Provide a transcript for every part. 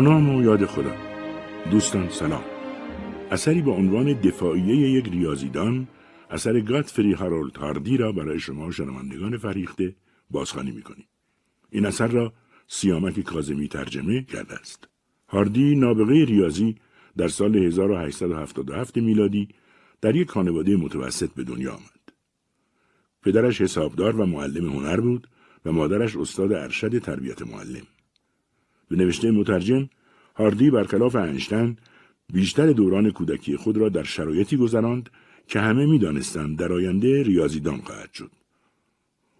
نام و یاد خدا دوستان سلام. اثری با عنوان دفاعیه یک ریاضیدان اثر گاتفری هارولد هاردی را برای شما شنوندگان فریخته بازخوانی می‌کنیم این اثر را سیامک کازمی ترجمه کرده است. هاردی نابغه ریاضی در سال 1877 میلادی در یک خانواده متوسط به دنیا آمد. پدرش حسابدار و معلم هنر بود و مادرش استاد ارشد تربیت معلم. به نوشته مترجم هاردی برخلاف انشتن بیشتر دوران کودکی خود را در شرایطی گذراند که همه می‌دانستند در آینده ریاضیدان خواهد شد.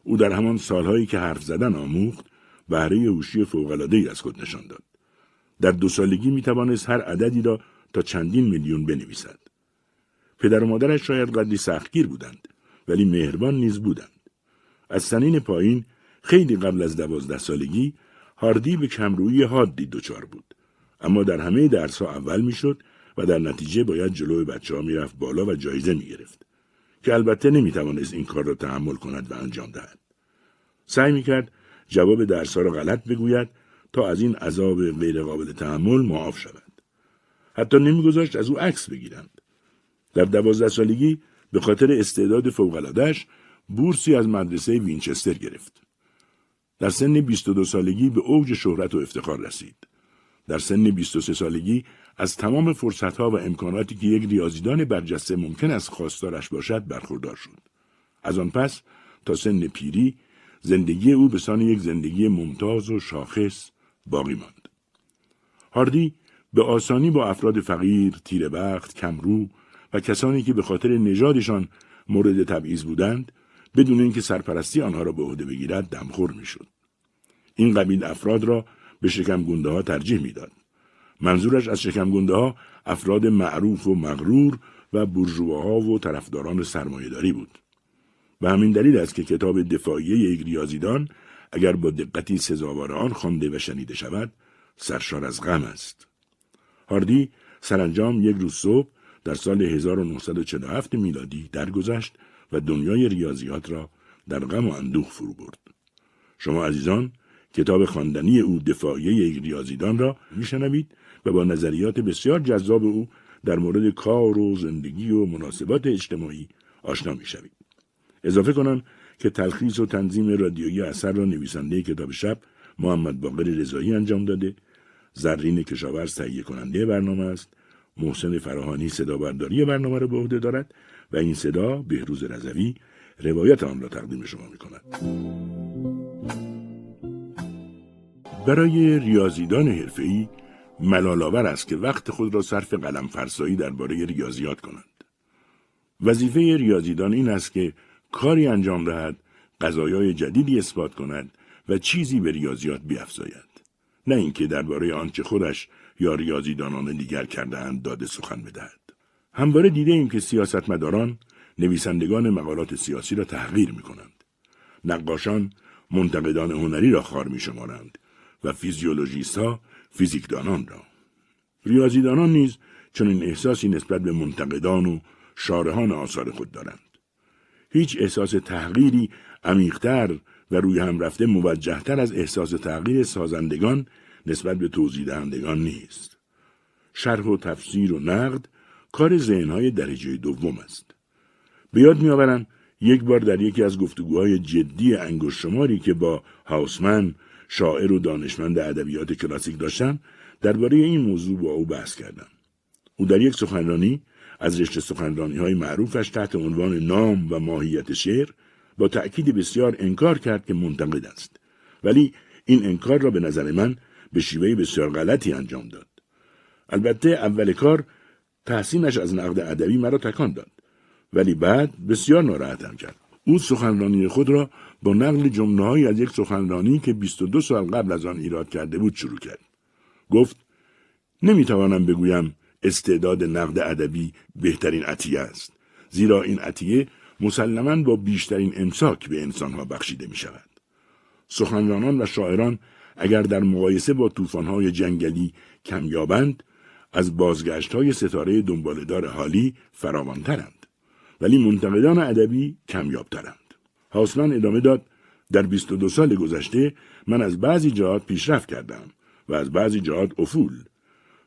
او در همان سالهایی که حرف زدن آموخت بهره هوشی فوق‌العاده‌ای از خود نشان داد. در دو سالگی می توانست هر عددی را تا چندین میلیون بنویسد. پدر و مادرش شاید قدری سختگیر بودند ولی مهربان نیز بودند. از سنین پایین خیلی قبل از دوازده سالگی هاردی به کمرویی حادی دچار بود. اما در همه درسها اول می‌شد و در نتیجه باید جلوی بچه ها می‌رفت بالا و جایزه می‌گرفت که البته نمی‌توانست این کار را تحمل کند و انجام دهد. سعی می‌کرد جواب درسها را غلط بگوید تا از این عذاب غیرقابل تحمل معاف شود حتی نمیگذاشت از او عکس بگیرند. در دوازده سالگی به خاطر استعداد فوقالعادهاش بورسی از مدرسه وینچستر گرفت. در سن 22 سالگی به اوج شهرت و افتخار رسید. در سن 23 سالگی از تمام فرصتها و امکاناتی که یک ریاضیدان برجسته ممکن است خواستارش باشد برخوردار شد. از آن پس تا سن پیری زندگی او به سان یک زندگی ممتاز و شاخص باقی ماند. هاردی به آسانی با افراد فقیر، تیربخت، کمرو و کسانی که به خاطر نژادشان مورد تبعیض بودند بدون اینکه سرپرستی آنها را به عهده بگیرد دمخور می‌شد. این قبیل افراد را به شکمگونده ها ترجیح می‌داد. منظورش از شکمگونده ها افراد معروف و مغرور و برجوها و طرفداران سرمایهداری بود. و همین دلیل است که کتاب دفاعیه یک ریاضیدان اگر با دقتی سزاوار آن خوانده و شنیده شود سرشار از غم است. هاردی سرانجام یک روز صبح در سال 1947 میلادی درگذشت و دنیای ریاضیات را در غم و اندوه فرو برد. شما عزیزان کتاب خواندنی او دفاعیه یک ریاضیدان را میشنوید و با نظریات بسیار جذاب او در مورد کار و زندگی و مناسبات اجتماعی آشنا می‌شوید. اضافه کنم که تلخیص و تنظیم رادیویی اثر را نویسنده کتاب شب محمد باقر رضایی انجام داده زرین کشاورز تهیه کننده برنامه است محسن فراهانی صدا برداری برنامه را به عهده دارد و این صدا بهروز رضوی روایت آن را تقدیم شما می کند. برای ریاضیدان حرفه‌ای ملالآور است که وقت خود را صرف قلم فرسایی درباره ریاضیات کنند. وظیفه ریاضیدان این است که کاری انجام دهد، قضایای جدیدی اثبات کند و چیزی به ریاضیات بیافزاید. نه اینکه درباره آنچه خودش یا ریاضیدانان دیگر کردهاند داده سخن بدهد. همواره دیده ایم که سیاستمداران نویسندگان مقالات سیاسی را تحقیر می کنند. نقاشان منتقدان هنری را خار می شمارند و فیزیولوژیست ها فیزیکدانان را. ریاضیدانان نیز چنین احساسی نسبت به منتقدان و شارهان آثار خود دارند. هیچ احساس تحقیری عمیقتر و روی هم رفته موجهتر از احساس تغییر سازندگان نسبت به توضیح دهندگان نیست. شرح و تفسیر و نقد کار ذهنهای درجه دوم است. به یاد میآورم یک بار در یکی از گفتگوهای جدی انگوش شماری که با هاوسمن شاعر و دانشمند ادبیات کلاسیک داشتم درباره این موضوع با او بحث کردم. او در یک سخنرانی از رشته سخنرانی های معروفش تحت عنوان نام و ماهیت شعر با تأکید بسیار انکار کرد که منتقد است. ولی این انکار را به نظر من به شیوه بسیار غلطی انجام داد. البته اول کار تحسینش از نقد ادبی مرا تکان داد. ولی بعد بسیار ناراحتم کرد. او سخنرانی خود را با نقل جمله از یک سخنرانی که 22 سال قبل از آن ایراد کرده بود شروع کرد. گفت نمی‌توانم بگویم استعداد نقد ادبی بهترین عطیه است زیرا این عطیه مسلما با بیشترین امساک به انسانها بخشیده می شود. سخنرانان و شاعران اگر در مقایسه با طوفان‌های جنگلی کمیابند از بازگشت های ستاره دنبالدار حالی فراوانترند ولی منتقدان ادبی کمیابترند. هاسمن ادامه داد در 22 سال گذشته من از بعضی جهات پیشرفت کردم و از بعضی جهات افول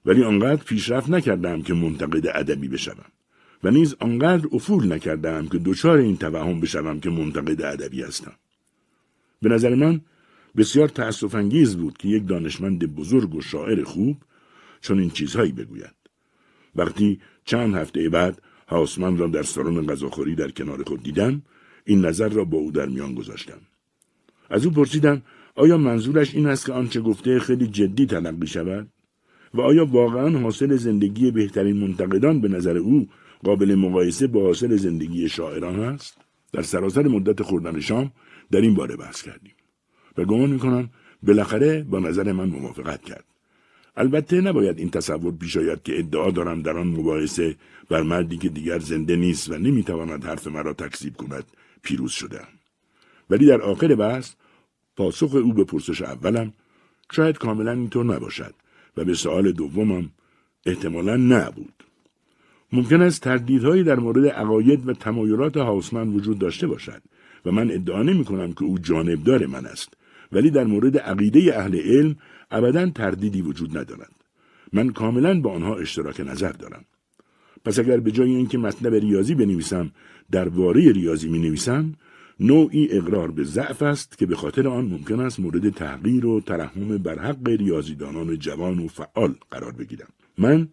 ولی آنقدر پیشرفت نکردم که منتقد ادبی بشوم و نیز آنقدر افول نکردم که دچار این توهم بشوم که منتقد ادبی هستم. به نظر من بسیار تأسف انگیز بود که یک دانشمند بزرگ و شاعر خوب چون این چیزهایی بگوید وقتی چند هفته بعد هاوسمن را در سالن غذاخوری در کنار خود دیدم این نظر را با او در میان گذاشتم. از او پرسیدم آیا منظورش این است که آنچه گفته خیلی جدی تلقی شود؟ و آیا واقعا حاصل زندگی بهترین منتقدان به نظر او قابل مقایسه با حاصل زندگی شاعران است؟ در سراسر مدت خوردن شام در این باره بحث کردیم. و گمان می‌کنم بالاخره با نظر من موافقت کرد البته نباید این تصور پیش آید که ادعا دارم در آن مباحثه بر مردی که دیگر زنده نیست و نمی‌تواند حرف مرا تکذیب کند پیروز شدم ولی در آخر بحث پاسخ او به پرسش اولم شاید کاملا اینطور نباشد و به سوال دومم احتمالا نبود ممکن است تردیدهایی در مورد عقاید و تمایلات هاوسمن وجود داشته باشد و من ادعا نمی کنم که او جانبدار من است ولی در مورد عقیده اهل علم ابدا تردیدی وجود ندارد. من کاملا با آنها اشتراک نظر دارم. پس اگر به جای اینکه مطلب ریاضی بنویسم درباره ریاضی می نویسم نوعی اقرار به ضعف است که به خاطر آن ممکن است مورد تحقیر و ترحم بر حق ریاضیدانان جوان و فعال قرار بگیرم. من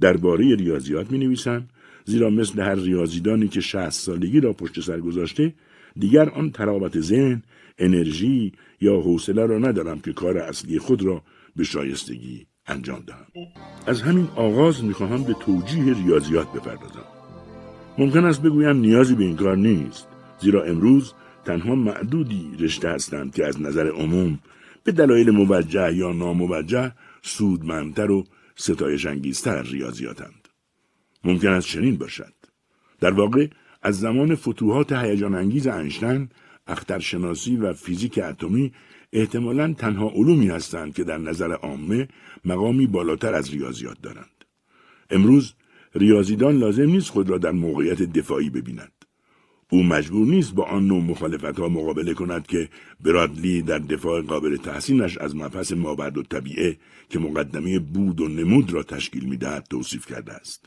درباره ریاضیات می نویسم زیرا مثل هر ریاضیدانی که شهست سالگی را پشت سر گذاشته دیگر آن تراوت ذهن انرژی یا حوصله را ندارم که کار اصلی خود را به شایستگی انجام دهم. از همین آغاز می‌خواهم به توجیه ریاضیات بپردازم. ممکن است بگویم نیازی به این کار نیست زیرا امروز تنها معدودی رشته هستند که از نظر عموم به دلایل موجه یا ناموجه سودمندتر و ستایش انگیزتر ریاضیاتند. ممکن است چنین باشد. در واقع از زمان فتوحات هیجان انگیز انشتن اخترشناسی و فیزیک اتمی احتمالا تنها علومی هستند که در نظر عامه مقامی بالاتر از ریاضیات دارند. امروز ریاضیدان لازم نیست خود را در موقعیت دفاعی ببیند. او مجبور نیست با آن نوع مخالفت ها مقابله کند که برادلی در دفاع قابل تحسینش از مفس مابرد و طبیعه که مقدمه بود و نمود را تشکیل می‌دهد توصیف کرده است.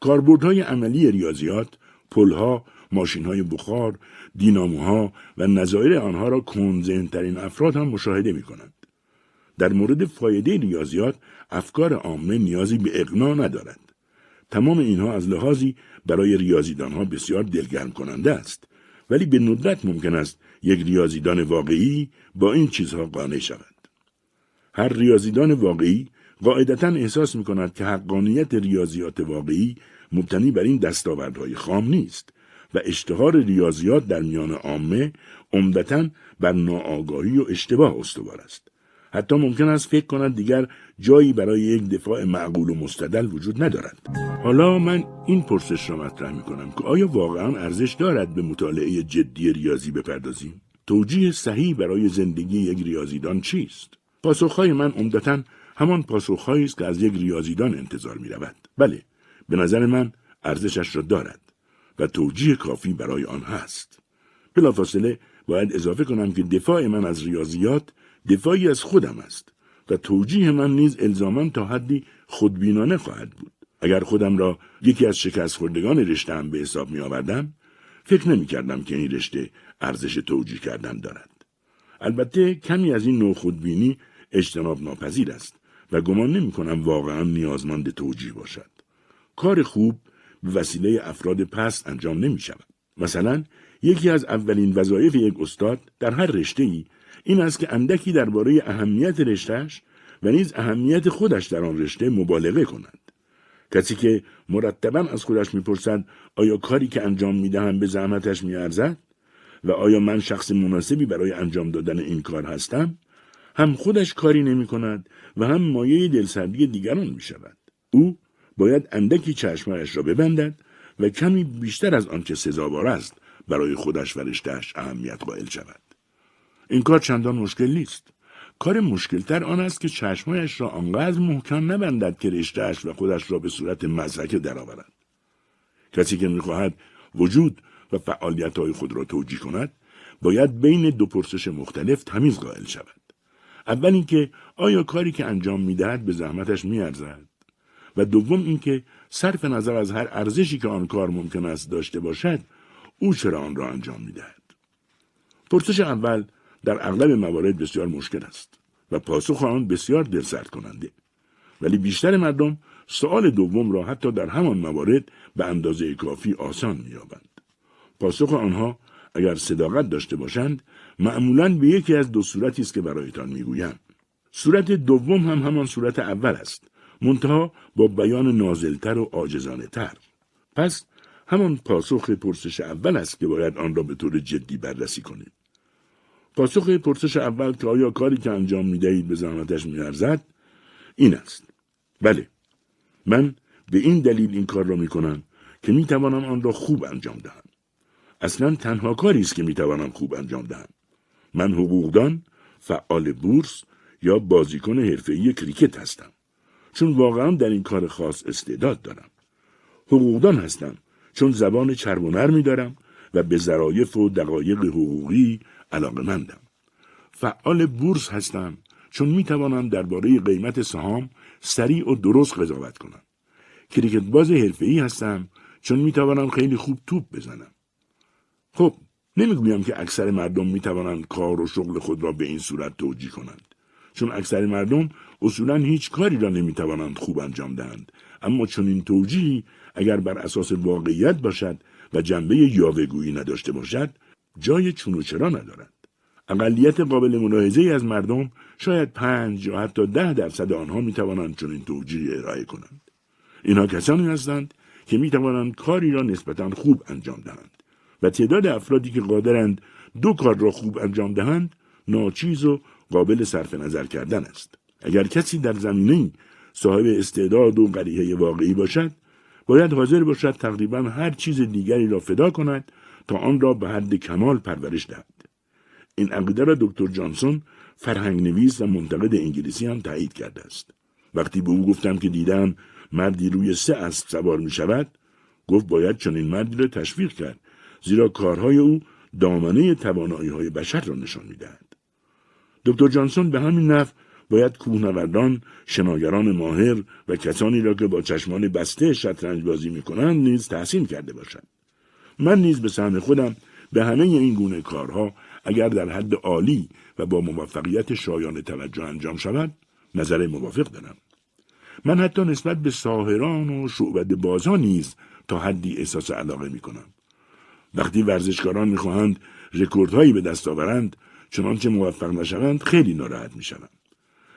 کاربردهای عملی ریاضیات، پلها، ماشین های بخار، دیناموها و نظایر آنها را کنزنترین افراد هم مشاهده می کنند. در مورد فایده ریاضیات افکار عامه نیازی به اقناع ندارد. تمام اینها از لحاظی برای ریاضیدانها بسیار دلگرم کننده است ولی به ندرت ممکن است یک ریاضیدان واقعی با این چیزها قانع شود. هر ریاضیدان واقعی قاعدتا احساس می کند که حقانیت ریاضیات واقعی مبتنی بر این دستاوردهای خام نیست و اشتهار ریاضیات در میان عامه عمدتا بر ناآگاهی و اشتباه استوار است. حتی ممکن است فکر کند دیگر جایی برای یک دفاع معقول و مستدل وجود ندارد. حالا من این پرسش را مطرح می کنم که آیا واقعا ارزش دارد به مطالعه جدی ریاضی بپردازیم؟ توجیه صحیح برای زندگی یک ریاضیدان چیست؟ پاسخهای من عمدتا همان پاسخهایی است که از یک ریاضیدان انتظار می رود. بله به نظر من ارزشش را دارد. و توجیه کافی برای آن هست. بلافاصله باید اضافه کنم که دفاع من از ریاضیات دفاعی از خودم است و توجیه من نیز الزاما تا حدی خودبینانه خواهد بود. اگر خودم را یکی از شکست خوردگان رشته به حساب می آوردم، فکر نمی کردم که این رشته ارزش توجیه کردن دارد. البته کمی از این نوع خودبینی اجتناب ناپذیر است و گمان نمی کنم واقعا نیازمند توجیه باشد. کار خوب به وسیله افراد پست انجام نمی شود. مثلا یکی از اولین وظایف یک استاد در هر رشته ای این است که اندکی درباره اهمیت رشتهش و نیز اهمیت خودش در آن رشته مبالغه کند. کسی که مرتبا از خودش می‌پرسد آیا کاری که انجام می‌دهم به زحمتش میارزد و آیا من شخص مناسبی برای انجام دادن این کار هستم هم خودش کاری نمی کند و هم مایه دلسردی دیگران می شود. او باید اندکی چشمایش را ببندد و کمی بیشتر از آنچه سزاوار است برای خودش و رشتهش اهمیت قائل شود این کار چندان مشکل نیست. کار مشکلتر آن است که چشمایش را آنقدر محکم نبندد که رشتهاش و خودش را به صورت مزرک درآورد. کسی که می‌خواهد وجود و فعالیت های خود را توجیه کند باید بین دو پرسش مختلف تمیز قائل شود. اول اینکه آیا کاری که انجام می‌دهد به زحمتش میارزد و دوم اینکه صرف نظر از هر ارزشی که آن کار ممکن است داشته باشد او چرا آن را انجام می‌دهد؟ پرسش اول در اغلب موارد بسیار مشکل است و پاسخ آن بسیار دلسرد کننده ولی بیشتر مردم سوال دوم را حتی در همان موارد به اندازه کافی آسان مییابند. پاسخ آنها اگر صداقت داشته باشند معمولا به یکی از دو صورتی است که برایتان می‌گویم. صورت دوم هم همان صورت اول است. منتها با بیان نازلتر و عاجزانه تر پس همان پاسخ پرسش اول است که باید آن را به طور جدی بررسی کنید پاسخ پرسش اول که آیا کاری که انجام می‌دهید به زحمتش میارزد این است. بله من به این دلیل این کار را می‌کنم که می‌توانم آن را خوب انجام دهم. اصلا تنها کاری است که می‌توانم خوب انجام دهم. من حقوقدان فعال بورس یا بازیکن حرفه‌ای کریکت هستم. چون واقعا در این کار خاص استعداد دارم حقوقدان هستم چون زبان چرب و نرمی دارم و به ظرایف و دقایق حقوقی علاقه مندم. فعال بورس هستم چون می توانم درباره قیمت سهام سریع و درست قضاوت کنم. کریکت باز حرفه‌ای هستم چون می توانم خیلی خوب توپ بزنم. خب نمی‌گویم که اکثر مردم می توانند کار و شغل خود را به این صورت توجیه کنند. چون اکثر مردم اصولا هیچ کاری را نمی توانند خوب انجام دهند. اما چون این توجیهی اگر بر اساس واقعیت باشد و جنبه یاوهگویی نداشته باشد جای چون و چرا ندارد اقلیت قابل ملاحظه از مردم شاید پنج یا حتی ده درصد آنها می توانند چنین توجیهی ارائه کنند اینها کسانی هستند که می توانند کاری را نسبتا خوب انجام دهند و تعداد افرادی که قادرند دو کار را خوب انجام دهند ناچیز و قابل صرف نظر کردن است. اگر کسی در زمینه صاحب استعداد و قریحه واقعی باشد باید حاضر باشد تقریبا هر چیز دیگری را فدا کند تا آن را به حد کمال پرورش دهد. این عقیده را دکتر جانسون فرهنگ نویس و منتقد انگلیسی هم تایید کرده است. وقتی به او گفتم که دیدم مردی روی سه اسب سوار می شود گفت باید چنین مردی را تشویق کرد زیرا کارهای او دامنه توانایی های بشر را نشان می دهد. دکتر جانسون به همین نفع باید کوهنوردان شناگران ماهر و کسانی را که با چشمان بسته شطرنج بازی می‌کنند نیز تحسین کرده باشد من نیز به سهم خودم به همه این گونه کارها اگر در حد عالی و با موفقیت شایان توجه انجام شود نظر موافق دارم من حتی نسبت به ساهران و شعبد بازان نیز تا حدی احساس علاقه می کنم. وقتی ورزشکاران می‌خواهند رکوردهایی به دست آورند چنانچه موفق نشوند خیلی ناراحت می‌شوم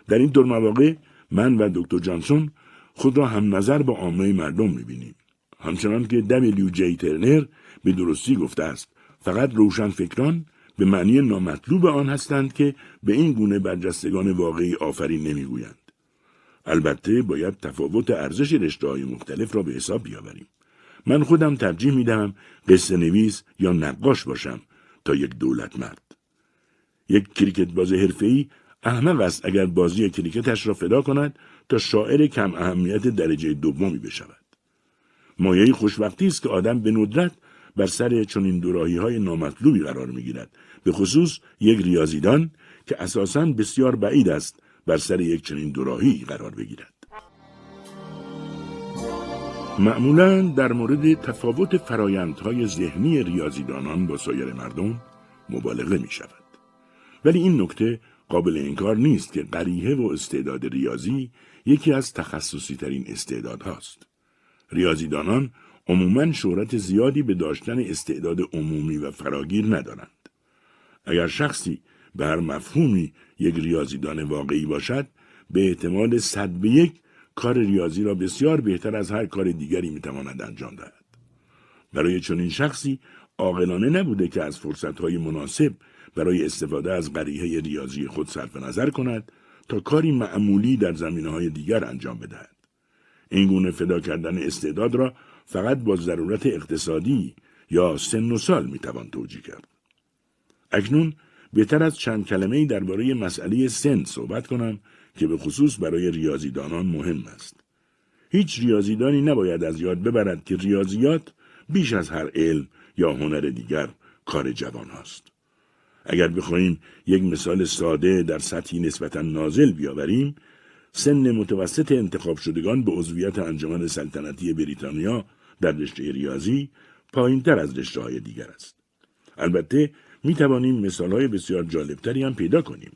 در این دور مواقع من و دکتر جانسون خود را هم نظر با عامه مردم می‌بینیم. همچنان که دبلیو جی ترنر به درستی گفته است فقط روشن فکران به معنی نامطلوب آن هستند که به این گونه برجستگان واقعی آفرین نمی‌گویند. البته باید تفاوت ارزش رشته های مختلف را به حساب بیاوریم. من خودم ترجیح می دهم قصه نویس یا نقاش باشم تا یک دولت مرد. یک کریکت باز حرفه‌ای احمق است اگر بازی کریکتش را فدا کند تا شاعر کم اهمیت درجه دومی بشود. مایه خوشبختی است که آدم به ندرت بر سر چنین دوراهی های نامطلوبی قرار می گیرد. به خصوص یک ریاضیدان که اساساً بسیار بعید است بر سر یک چنین دوراهی قرار بگیرد. معمولا در مورد تفاوت فرایندهای ذهنی ریاضیدانان با سایر مردم مبالغه می شود. ولی این نکته قابل انکار نیست که قریه و استعداد ریاضی یکی از تخصصی ترین استعداد هاست. ریاضیدانان عموما شهرت زیادی به داشتن استعداد عمومی و فراگیر ندارند. اگر شخصی به هر مفهومی یک ریاضیدان واقعی باشد به احتمال صد به یک کار ریاضی را بسیار بهتر از هر کار دیگری می‌تواند انجام دهد. برای چنین شخصی عاقلانه نبوده که از فرصتهای مناسب برای استفاده از قریه ریاضی خود صرف نظر کند تا کاری معمولی در زمینه های دیگر انجام بدهد. این گونه فدا کردن استعداد را فقط با ضرورت اقتصادی یا سن و سال می‌توان توجیه کرد. اکنون بهتر از چند کلمه درباره مسئله سن صحبت کنم که به خصوص برای ریاضیدانان مهم است. هیچ ریاضیدانی نباید از یاد ببرد که ریاضیات بیش از هر علم یا هنر دیگر کار جوان هاست. اگر بخواهیم یک مثال ساده در سطحی نسبتا نازل بیاوریم، سن متوسط انتخاب شدگان به عضویت انجمن سلطنتی بریتانیا در رشته ریاضی پایینتر از رشته های دیگر است. البته می توانیم مثال های بسیار جالبتری هم پیدا کنیم.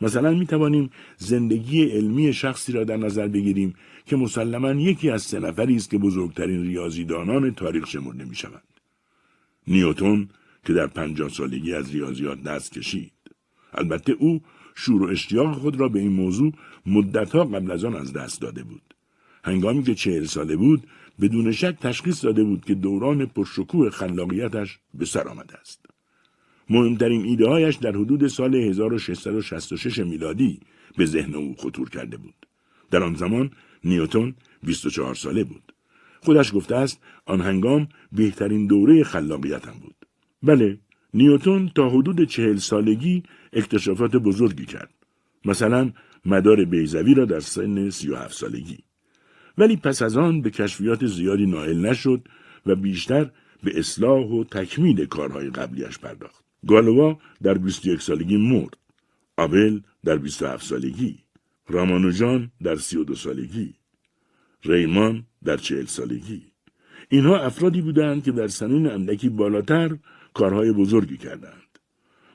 مثلا می توانیم زندگی علمی شخصی را در نظر بگیریم که مسلما یکی از سه نفری است که بزرگترین ریاضیدانان تاریخ شمرده می شوند. نیوتون که در پنجاه سالگی از ریاضیات دست کشید. البته او شور و اشتیاق خود را به این موضوع مدتها قبل از آن از دست داده بود. هنگامی که چهل ساله بود بدون شک تشخیص داده بود که دوران پرشکوه خلاقیتش به سر آمده است. مهمترین ایده هایش در حدود سال 1666 میلادی به ذهن او خطور کرده بود. در آن زمان نیوتون 24 ساله بود. خودش گفته است آن هنگام بهترین دوره خلاقیتم بود. بله، نیوتون تا حدود چهل سالگی اکتشافات بزرگی کرد. مثلا مدار بیزوی را در سن 37 سالگی. ولی پس از آن به کشفیات زیادی نائل نشد و بیشتر به اصلاح و تکمیل کارهای قبلیش پرداخت. گالوا در 21 سالگی مرد. آبل در 27 سالگی. رامانوجان در 32 سالگی. ریمان در 40 سالگی. اینها افرادی بودند که در سنین اندکی بالاتر کارهای بزرگی کردند.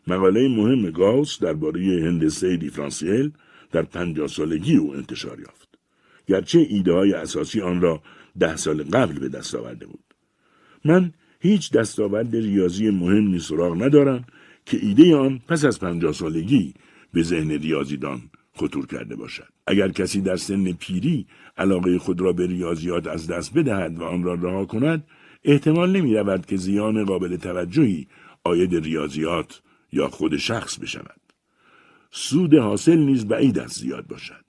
مقاله مهم گاوس درباره هندسه دیفرانسیل در پنجاه سالگی او انتشار یافت. گرچه ایده های اساسی آن را ده سال قبل به دست آورده بود. من هیچ دستاورد ریاضی مهمی سراغ ندارم که ایده آن پس از پنجاه سالگی به ذهن ریاضیدان خطور کرده باشد. اگر کسی در سن پیری علاقه خود را به ریاضیات از دست بدهد و آن را رها کند، احتمال نمی رود که زیان قابل توجهی آید ریاضیات یا خود شخص بشود. سود حاصل نیز بعید از زیاد باشد.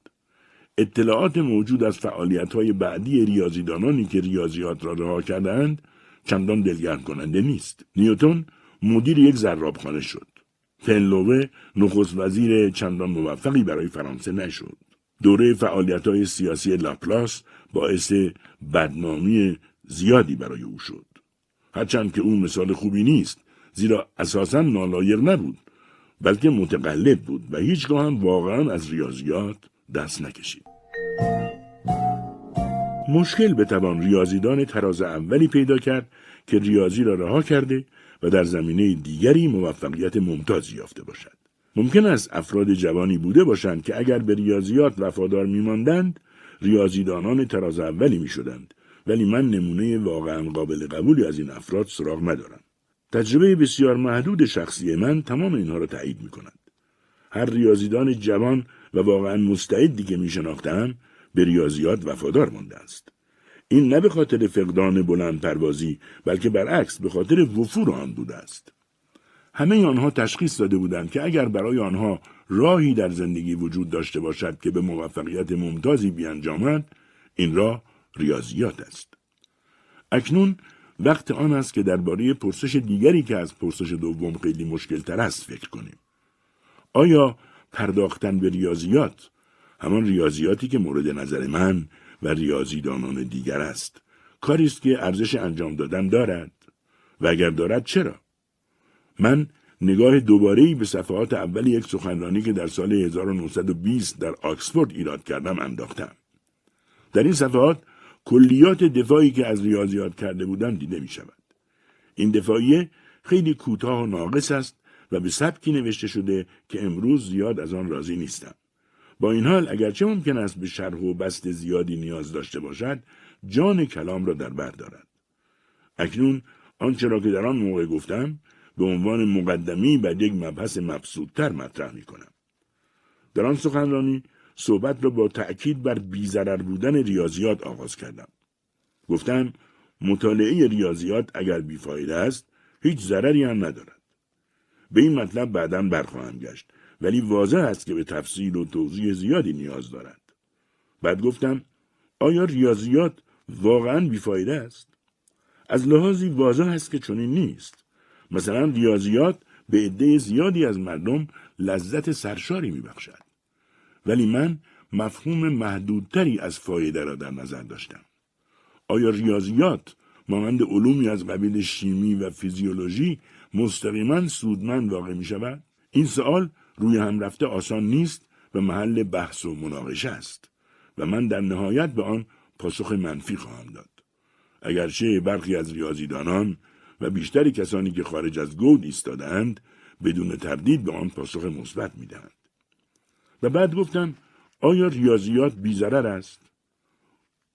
اطلاعات موجود از فعالیت های بعدی ریاضیدانانی که ریاضیات را رها کردند چندان دلگرم کننده نیست. نیوتون مدیر یک زرابخانه شد. فنلوه نخست وزیر چندان موفقی برای فرانسه نشد. دوره فعالیت های سیاسی لاپلاس باعث بدنامی زیادی برای او شد. هرچند که او مثال خوبی نیست زیرا اساسا نالایق نبود بلکه متقلب بود و هیچگاه هم واقعا از ریاضیات دست نکشید. مشکل به توان ریاضیدان تراز اولی پیدا کرد که ریاضی را رها کرده و در زمینه دیگری موفقیت ممتازی یافته باشد. ممکن است افراد جوانی بوده باشند که اگر به ریاضیات وفادار میماندند ریاضیدانان تراز اولی می شدند ولی من نمونه واقعا قابل قبولی از این افراد سراغ ندارم. تجربه بسیار محدود شخصی من تمام اینها را تایید می کند. هر ریاضیدان جوان و واقعا مستعدی که می شناختم به ریاضیات وفادار مانده است. این نه به خاطر فقدان بلند پروازی بلکه برعکس به خاطر وفور آن بوده است. همه آنها تشخیص داده بودند که اگر برای آنها راهی در زندگی وجود داشته باشد که به موفقیت ممتازی بیانجامد این راه ریاضیات است. اکنون وقت آن است که درباره پرسش دیگری که از پرسش دوم خیلی مشکل تر است فکر کنیم. آیا پرداختن به ریاضیات همان ریاضیاتی که مورد نظر من و ریاضیدانان دیگر است کاری است که ارزش انجام دادن دارد و اگر دارد چرا من نگاه دوباره به صفحات اول یک سخنرانی که در سال 1920 در آکسفورد ایراد کردم انداختم در این صفحات کلیات دفاعی که از ریاضیات کرده بودم دیده می شود. این دفاعیه خیلی کوتاه و ناقص است و به سبکی نوشته شده که امروز زیاد از آن راضی نیستم. با این حال اگرچه ممکن است به شرح و بست زیادی نیاز داشته باشد جان کلام را در بر دارد اکنون آنچه را که در آن موقع گفتم به عنوان مقدمی بر یک مبحث مبسوطتر مطرح می کنم. در آن سخنرانی صحبت را با تأکید بر بیزرر بودن ریاضیات آغاز کردم. گفتم مطالعه ریاضیات اگر بیفایده است هیچ ضرری هم ندارد. به این مطلب بعدا برخواهم گشت ولی واضح است که به تفصیل و توضیح زیادی نیاز دارد. بعد گفتم آیا ریاضیات واقعا بیفایده است؟ از لحاظی واضح است که چنین نیست. مثلا ریاضیات به عده زیادی از مردم لذت سرشاری میبخشد ولی من مفهوم محدودتری از فایده را در نظر داشتم آیا ریاضیات مانند علومی از قبیل شیمی و فیزیولوژی مستقیما سودمند واقع می شود؟ این سوال روی هم رفته آسان نیست و محل بحث و مناقشه است و من در نهایت به آن پاسخ منفی خواهم داد. اگرچه برخی از ریاضیدانان و بیشتری کسانی که خارج از گود ایستادهاند بدون تردید به آن پاسخ مثبت می‌دهند. و بعد گفتم آیا ریاضیات بیزرر است؟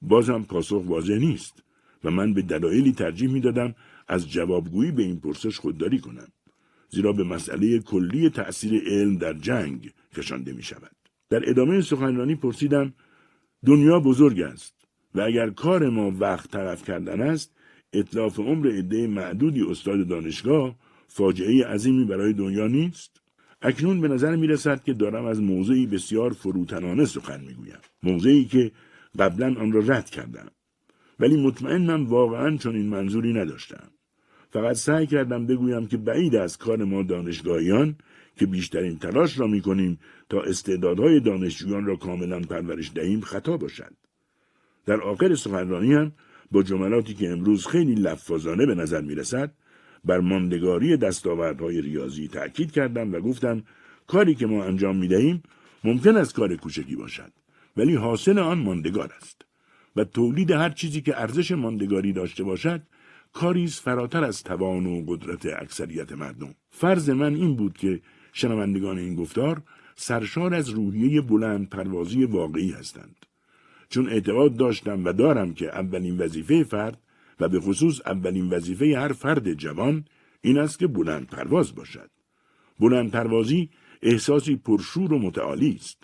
بازم پاسخ واضح نیست و من به دلایلی ترجیح می‌دادم از جوابگویی به این پرسش خودداری کنم. زیرا به مسئله کلی تأثیر علم در جنگ کشانده می شود. در ادامه سخنرانی پرسیدم دنیا بزرگ است و اگر کار ما وقت طرف کردن است اطلاف عمر عده معدودی استاد دانشگاه فاجعه عظیمی برای دنیا نیست اکنون به نظر می رسد که دارم از موضعی بسیار فروتنانه سخن می گویم موضعی که قبلا آن را رد کردم. ولی مطمئنم واقعا چون این منظوری نداشتم. فقط سعی کردم بگویم که بعید از کار ما دانشگاهیان که بیشترین تلاش را می کنیم تا استعدادهای دانشجویان را کاملا پرورش دهیم خطا باشد. در آخر سخنرانی هم با جملاتی که امروز خیلی لفظانه به نظر می رسد بر ماندگاری دستاوردهای ریاضی تأکید کردم و گفتم کاری که ما انجام می دهیم ممکن است کار کوچکی باشد ولی حاصل آن ماندگار است و تولید هر چیزی که ارزش ماندگاری داشته باشد کاری فراتر از توان و قدرت اکثریت مردم. فرض من این بود که شنوندگان این گفتار سرشار از روحیه بلند پروازی واقعی هستند. چون اعتقاد داشتم و دارم که اولین وظیفه فرد و به خصوص اولین وظیفه هر فرد جوان این است که بلند پرواز باشد. بلند پروازی احساسی پرشور و متعالی است.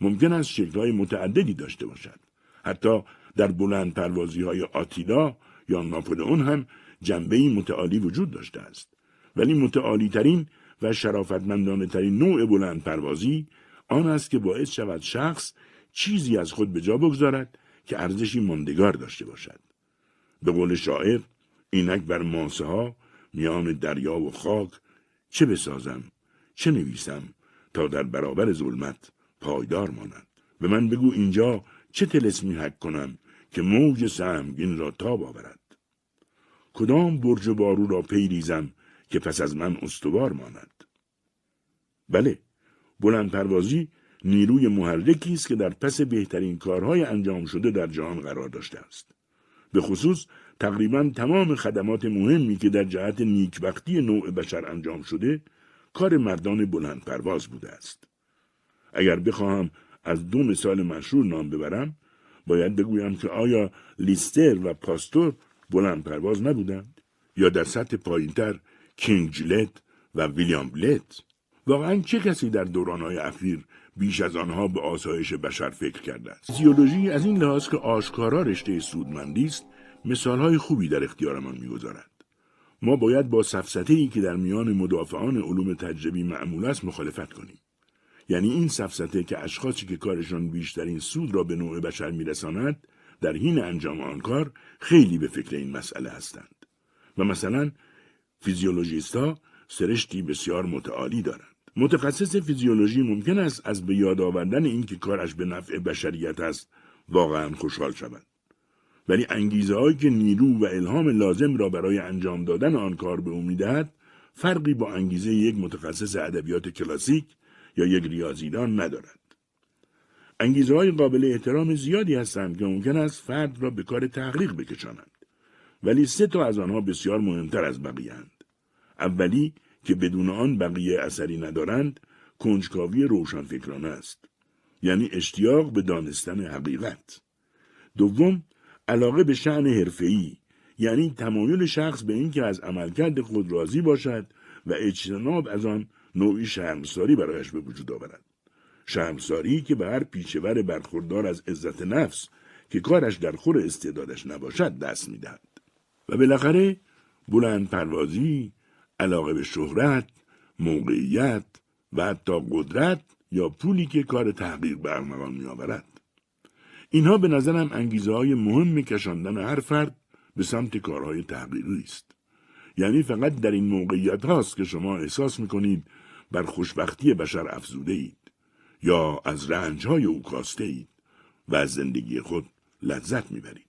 ممکن است شکلهای متعددی داشته باشد. حتی در بلند پروازی های آتیلا یا ناپولئون هم جنبه متعالی وجود داشته است. ولی متعالی ترین و شرافتمندانه ترین نوع بلند پروازی آن است که باعث شود شخص چیزی از خود به جا بگذارد که ارزشی ماندگار داشته باشد. به قول شاعر اینک بر ماسه ها میان دریا و خاک چه بسازم چه نویسم تا در برابر ظلمت پایدار ماند به من بگو اینجا چه تلسمی حک کنم که موج سهمگین را تاب آورد. کدام برج بارو را پیریزم که پس از من استوار ماند بله بلند پروازی نیروی محرکی است که در پس بهترین کارهای انجام شده در جهان قرار داشته است. به خصوص تقریبا تمام خدمات مهمی که در جهت نیکبختی نوع بشر انجام شده کار مردان بلند پرواز بوده است. اگر بخواهم از دو مثال مشهور نام ببرم باید بگویم که آیا لیستر و پاستور بلند پرواز نبودند؟ یا در سطح پایینتر کینگ جلت و ویلیام بلت واقعا چه کسی در دورانهای اخیر بیش از آنها به آسایش بشر فکر کرده است. زیولوژی از این لحاظ که آشکارا رشته سودمندی است مثالهای خوبی در اختیارمان می‌گذارد. ما باید با سفسته که در میان مدافعان علوم تجربی معمول است مخالفت کنیم. یعنی این سفسته که اشخاصی که کارشان بیشترین سود را به نوع بشر میرساند در حین انجام آن کار خیلی به فکر این مسئله هستند. و مثلا فیزیولوژیستها سرشتی بسیار متعالی دارند. متخصص فیزیولوژی ممکن است از به یاد آوردن اینکه کارش به نفع بشریت است واقعا خوشحال شود. ولی انگیزه هایی که نیرو و الهام لازم را برای انجام دادن آن کار به او می‌دهد فرقی با انگیزه یک متخصص ادبیات کلاسیک یا یک ریاضیدان ندارد. انگیزه های قابل احترام زیادی هستند که ممکن است فرد را به کار تحقیق بکشانند. ولی سه تا از آنها بسیار مهمتر از بقیهاند. اولی که بدون آن بقیه اثری ندارند کنجکاوی روشنفکرانه است. یعنی اشتیاق به دانستن حقیقت. دوم علاقه به شعن حرفه‌ای یعنی تمایل شخص به اینکه از عملکرد خود راضی باشد و اجتناب از آن نوعی شرمساری برایش به وجود آورد. شرمساری که به هر پیشور برخوردار از عزت نفس که کارش در خور استعدادش نباشد دست می‌دهد. و بالاخره بلند پروازی علاقه به شهرت موقعیت و حتی قدرت یا پولی که کار تحقیق به ارمغان میآورد اینها به نظرم انگیزه های مهم کشاندن هر فرد به سمت کارهای تحقیقی است یعنی فقط در این موقعیت هاست که شما احساس می‌کنید بر خوشبختی بشر افزوده اید یا از رنج های او کاسته اید و از زندگی خود لذت می‌برید.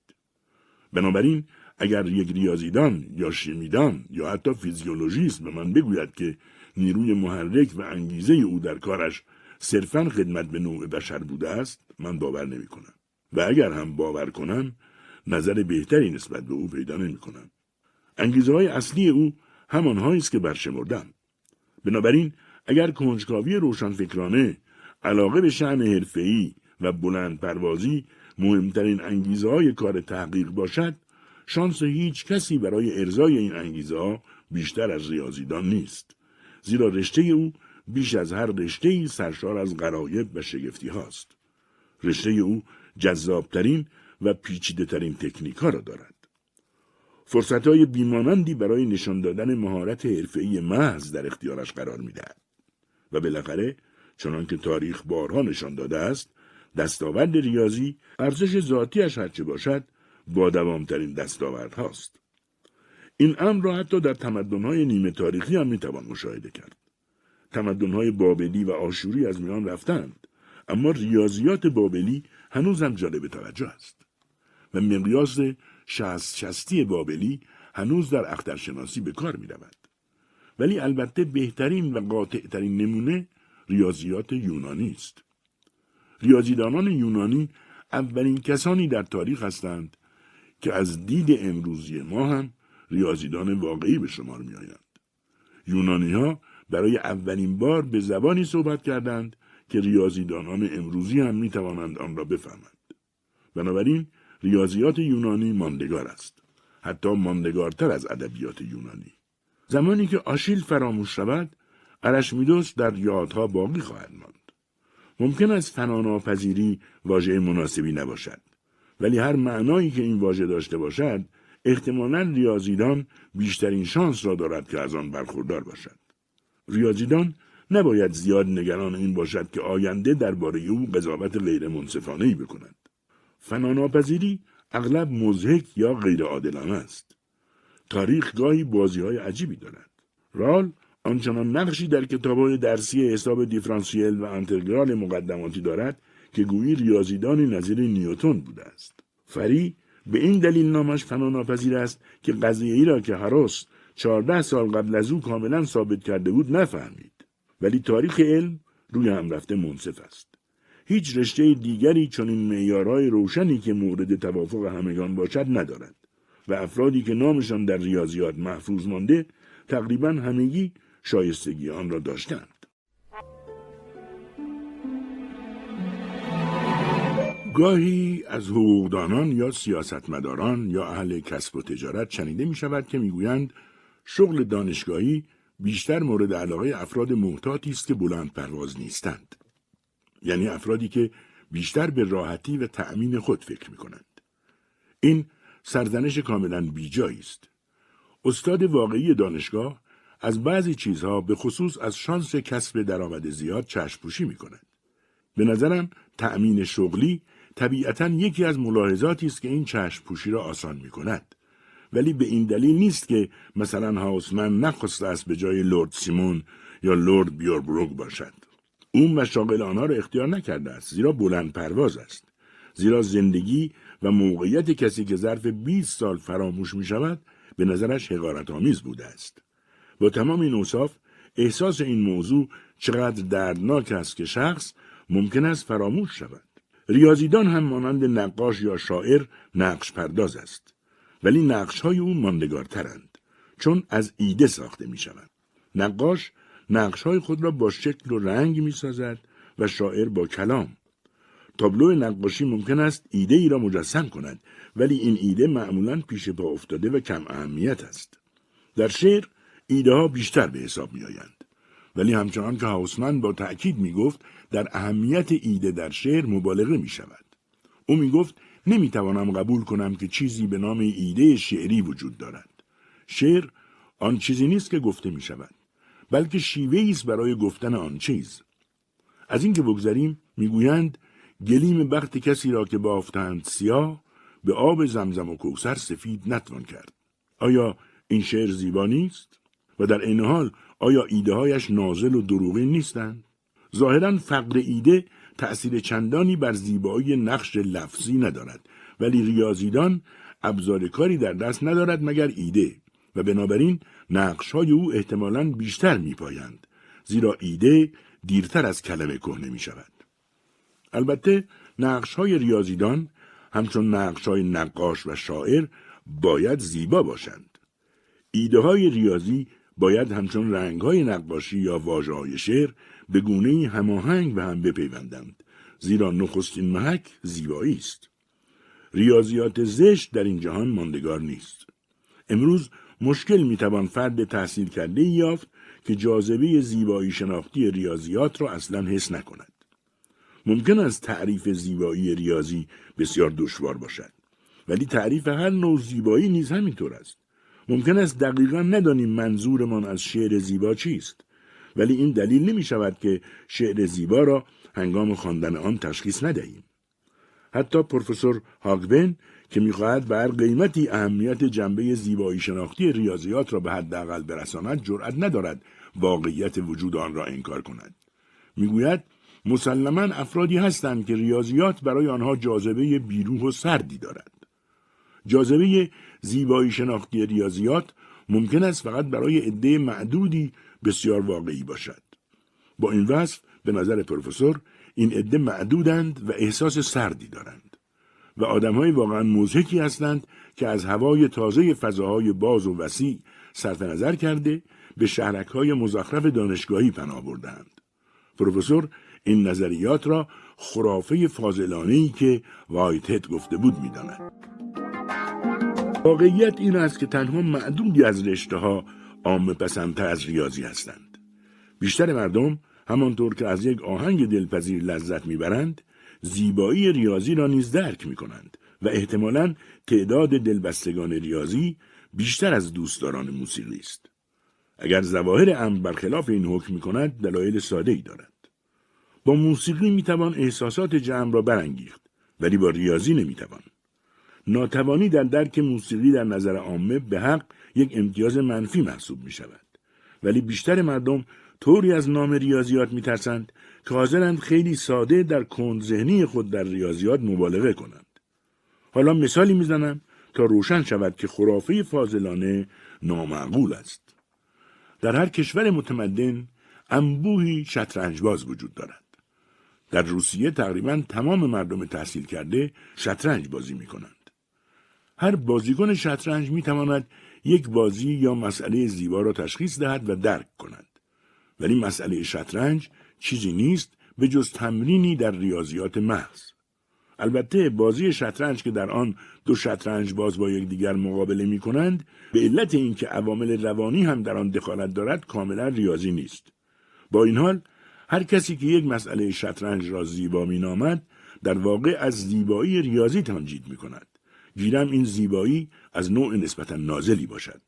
بنابراین اگر یک ریاضیدان یا شیمیدان یا حتی فیزیولوژیست به من بگوید که نیروی محرک و انگیزه او در کارش صرفا خدمت به نوع بشر بوده است من باور نمی کنم. و اگر هم باور کنم نظر بهتری نسبت به او پیدا نمی کنم. انگیزه های اصلی او همانهایی است که برشمردم. بنابراین اگر کنجکاوی روشنفکرانه علاقه به شعن حرفه‌ای و بلند پروازی مهمترین انگیزه های کار تحقیق باشد شانس هیچ کسی برای ارزای این انگیزه بیشتر از ریاضیدان نیست. زیرا رشته او بیش از هر رشته ای سرشار از غرایب و شگفتی هاست. رشته او جذابترین و پیچیده ترین تکنیک ها را دارد. فرصت های بیمانندی برای نشان دادن مهارت حرفه‌ای محض در اختیارش قرار می‌دهد. و بالاخره چنانکه تاریخ بارها نشان داده است دستاورد ریاضی ارزش ذاتیش هرچه باشد با دوامترین دستاورد هاست. این امر را حتی در تمدنهای نیمه تاریخی هم می‌توان مشاهده کرد. تمدنهای بابلی و آشوری از میان رفتند اما ریاضیات بابلی هنوز هم جالب توجه است و مقیاس شست شستی بابلی هنوز در اخترشناسی به کار می رود. ولی البته بهترین و قاطعترین نمونه ریاضیات یونانی است. ریاضیدانان یونانی اولین کسانی در تاریخ هستند که از دید امروزی ما هم ریاضیدان واقعی به شمار می آیند. یونانی ها برای اولین بار به زبانی صحبت کردند که ریاضیدانان امروزی هم می توانند آن را بفهمند. بنابراین ریاضیات یونانی ماندگار است. حتی ماندگارتر از ادبیات یونانی. زمانی که آشیل فراموش شود، ارشمیدس در یادها باقی خواهد ماند. ممکن است فناناپذیری واژه مناسبی نباشد. ولی هر معنایی که این واژه داشته باشد احتمالا ریاضیدان بیشترین شانس را دارد که از آن برخوردار باشد. ریاضیدان نباید زیاد نگران این باشد که آینده درباره او قضاوت غیر منصفانه بکند. فناناپذیری اغلب مزهک یا غیر عادلانه است. تاریخ گاهی بازی های عجیبی دارد. رال آنچنان نقشی در کتابهای درسی حساب دیفرانسیل و انتگرال مقدماتی دارد که گویی ریاضیدانی نظیر نیوتون بوده است. فری به این دلیل نامش فناناپذیر است که قضیه ای را که هراس چهارده سال قبل از او کاملا ثابت کرده بود نفهمید. ولی تاریخ علم روی هم رفته منصف است. هیچ رشته دیگری چون این معیارهای روشنی که مورد توافق همگان باشد ندارد و افرادی که نامشان در ریاضیات محفوظ مانده تقریبا همگی شایستگی آن را داشتند. گاهی از حقوقدانان یا سیاستمداران یا اهل کسب و تجارت شنیده می شود که می‌گویند شغل دانشگاهی بیشتر مورد علاقه افراد محتاطی است که بلند پرواز نیستند. یعنی افرادی که بیشتر به راحتی و تأمین خود فکر می کنند. این سرزنش کاملا بیجایی است. استاد واقعی دانشگاه از بعضی چیزها به خصوص از شانس کسب درآمد زیاد چشم پوشی می کند. به نظرم تأمین شغلی طبیعتا یکی از ملاحظاتی است که این چشم پوشی را آسان می کند. ولی به این دلیل نیست که مثلا هاوسمن نخواسته است به جای لورد سیمون یا لورد بیوربروگ باشد. او مشاغل آنها را اختیار نکرده است زیرا بلند پرواز است. زیرا زندگی و موقعیت کسی که ظرف 20 سال فراموش می شود به نظرش حقارت آمیز بوده است. با تمام این اوصاف احساس این موضوع چقدر دردناک است که شخص ممکن است فراموش شود. ریاضیدان هم مانند نقاش یا شاعر نقش پرداز است. ولی نقش های او ماندگارترند چون از ایده ساخته می شوند. نقاش نقش های خود را با شکل و رنگ می سازد و شاعر با کلام. تابلو نقاشی ممکن است ایده ای را مجسم کند ولی این ایده معمولا پیش پا افتاده و کم اهمیت است. در شعر ایده ها بیشتر به حساب می آیند. ولی همچنان که هاوسمن با تأکید می گفت در اهمیت ایده در شعر مبالغه می شود. او می گفت نمی توانم قبول کنم که چیزی به نام ایده شعری وجود دارد. شعر آن چیزی نیست که گفته می شود. بلکه شیوه است برای گفتن آن چیز. از اینکه بگذریم می‌گویند گلیم بخت کسی را که بافتند سیاه به آب زمزم و کوسر سفید نتوان کرد. آیا این شعر زیبا نیست و در این حال آیا ایده هایش نازل و دروغین نیستند ظاهرا فقر ایده تأثیر چندانی بر زیبایی نقش لفظی ندارد ولی ریاضیدان ابزار کاری در دست ندارد مگر ایده و بنابراین نقش های او احتمالاً بیشتر می پایند زیرا ایده دیرتر از کلمه کهنه می شود. البته نقش های ریاضیدان همچون نقش های نقاش و شاعر باید زیبا باشند. ایده های ریاضی باید همچون رنگ های نقاشی یا واژه های شعر به گونه هماهنگ به هم بپیوندند زیرا نخستین محک زیبایی است. ریاضیات زشت در این جهان ماندگار نیست. امروز مشکل می‌توان فرد تحصیل کرده یافت که جاذبه زیبایی شناختی ریاضیات را اصلا حس نکند. ممکن است تعریف زیبایی ریاضی بسیار دشوار باشد. ولی تعریف هر نوع زیبایی نیز همینطور است. ممکن است دقیقا ندانیم منظورمان از شعر زیبا چیست. ولی این دلیل نمی شود که شعر زیبا را هنگام خواندن آن تشخیص ندهیم. حتی پروفسور هاگبن که می‌خواهد بر قیمتی اهمیت جنبه زیبایی شناختی ریاضیات را به حداقل برساند جرأت ندارد واقعیت وجود آن را انکار کند می‌گوید مسلما افرادی هستند که ریاضیات برای آنها جاذبه بیروح و سردی دارد جاذبه زیبایی شناختی ریاضیات ممکن است فقط برای عده معدودی بسیار واقعی باشد با این وصف به نظر پروفسور این عده معدودند و احساس سردی دارند و آدمهای واقعا موزهکی هستند که از هوای تازه فضاهای باز و وسیع صرف نظر کرده به شهرک های مزخرف دانشگاهی پناه بردند. پروفسور این نظریات را خرافه فاضلانه که وایتت گفته بود می‌داند. واقعیت این است که تنها معدودی از رشته ها عام پسندتر از ریاضی هستند. بیشتر مردم همانطور که از یک آهنگ دلپذیر لذت می‌برند زیبایی ریاضی را نیز درک می کنند و احتمالا تعداد دلبستگان ریاضی بیشتر از دوستداران موسیقی است. اگر زواهر امر برخلاف این حکم می کند دلایل ساده ای دارد. با موسیقی می توان احساسات جمع را برانگیخت ولی با ریاضی نمی توان. ناتوانی در درک موسیقی در نظر عامه به حق یک امتیاز منفی محسوب می شود. ولی بیشتر مردم طوری از نام ریاضیات میترسند که حاضرند خیلی ساده در کند ذهنی خود در ریاضیات مبالغه کنند. حالا مثالی می‌زنم تا روشن شود که خرافه فاضلانه نامعقول است. در هر کشور متمدن انبوهی شطرنجباز وجود دارد. در روسیه تقریبا تمام مردم تحصیل کرده شطرنج بازی می کنند. هر بازیکن شطرنج می تواند یک بازی یا مسئله زیبا را تشخیص دهد و درک کند. ولی مسئله شطرنج چیزی نیست به جز تمرینی در ریاضیات محض. البته بازی شطرنج که در آن دو شطرنج باز با یکدیگر مقابله می کنند به علت اینکه عوامل روانی هم در آن دخالت دارد کاملا ریاضی نیست. با این حال هر کسی که یک مسئله شطرنج را زیبا می نامد در واقع از زیبایی ریاضی تمجید می کند. گیرم این زیبایی از نوع نسبتا نازلی باشد.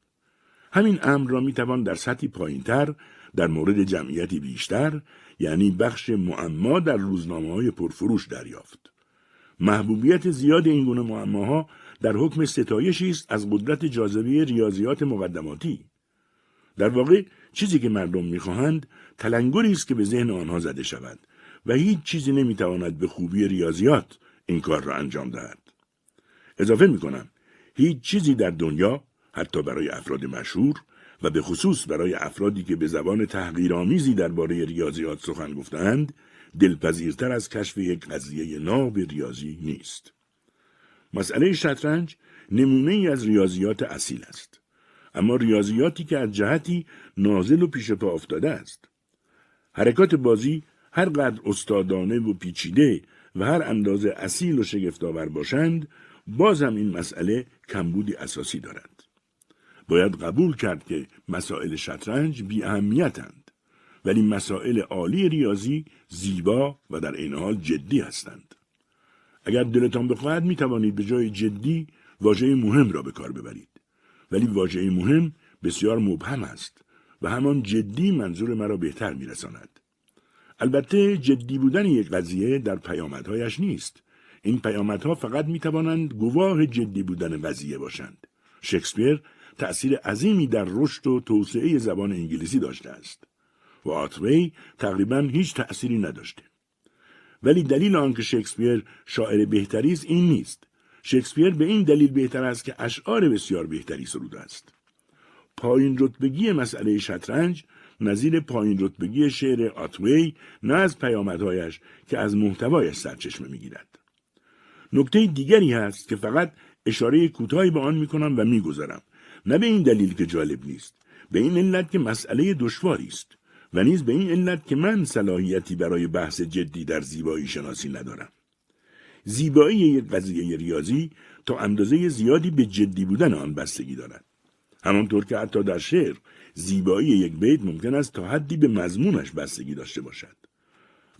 همین امر را می توان در سطحی پایینتر در مورد جمعیتی بیشتر یعنی بخش معما در روزنامه های پرفروش دریافت. محبوبیت زیاد این گونه معماها در حکم ستایشی است از قدرت جاذبه ریاضیات مقدماتی. در واقع چیزی که مردم می‌خواهند تلنگری است که به ذهن آنها زده شود و هیچ چیزی نمی‌تواند به خوبی ریاضیات این کار را انجام دهد. اضافه می‌کنم هیچ چیزی در دنیا حتی برای افراد مشهور و به خصوص برای افرادی که به زبان تحقیرآمیزی درباره ریاضیات سخن گفتند دلپذیرتر از کشف یک قضیه ناب ریاضی نیست. مسئله شطرنج نمونه ای از ریاضیات اصیل است. اما ریاضیاتی که از جهتی نازل و پیش پا افتاده است. حرکات بازی هر قدر استادانه و پیچیده و هر اندازه اصیل و شگفتآور باشند باز هم این مسئله کمبودی اساسی دارد. باید قبول کرد که مسائل شطرنج بی اهمیتند ولی مسائل عالی ریاضی زیبا و در این حال جدی هستند. اگر دلتان بخواهد می توانید به جای جدی واژه مهم را به کار ببرید. ولی واژه مهم بسیار مبهم است و همان جدی منظور مرا بهتر می رساند. البته جدی بودن یک قضیه در پیامدهایش نیست. این پیامدها فقط می توانند گواه جدی بودن قضیه باشند. شکسپیر تأثیر عظیمی در رشد و توسعه زبان انگلیسی داشته است و آتوی تقریبا هیچ تأثیری نداشته. ولی دلیل آنکه شکسپیر شاعر بهتری است این نیست. شکسپیر به این دلیل بهتر است که اشعار بسیار بهتری سروده است. پایین رتبگی مسئله شطرنج نظیر پایین رتبگی شعر آتوی نه از پیامدهایش که از محتوایش سرچشمه می‌گیرد. نکته دیگری هست که فقط اشاره کوتاهی به آن می‌کنم و میگذرم. نه به این دلیل که جالب نیست. به این علت که مسئله دشواری است و نیز به این علت که من صلاحیتی برای بحث جدی در زیبایی شناسی ندارم. زیبایی یک قضیه ریاضی تا اندازه زیادی به جدی بودن آن بستگی دارد. همانطور که حتی در شعر زیبایی یک بیت ممکن است تا حدی به مضمونش بستگی داشته باشد.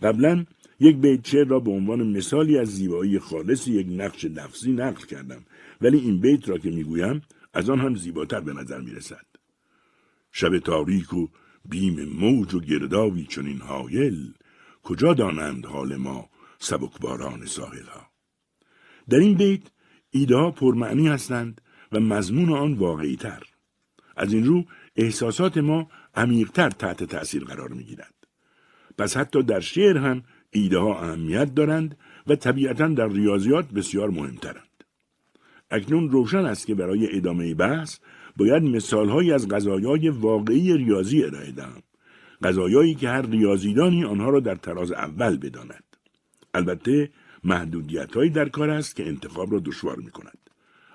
قبلا یک بیت شعر را به عنوان مثالی از زیبایی خالص یک نقش لفظی نقل کردم ولی این بیت را که می‌گویم از آن هم زیباتر به نظر می رسد. شب تاریک و بیم موج و گرداوی چنین حایل کجا دانند حال ما سبکباران ساحل ها در این بیت ایده پرمعنی هستند و مضمون آن واقعی تر. از این رو احساسات ما عمیقتر تحت تأثیر قرار می گیرد. پس حتی در شعر هم ایده ها اهمیت دارند و طبیعتا در ریاضیات بسیار مهمترند. اکنون روشن است که برای ادامه بحث باید مثالهایی از غذایای واقعی ریاضی ارائه دهم. غذایایی که هر ریاضیدانی آنها را در تراز اول بداند. البته محدودیت هایی در کار است که انتخاب را دشوار می کند.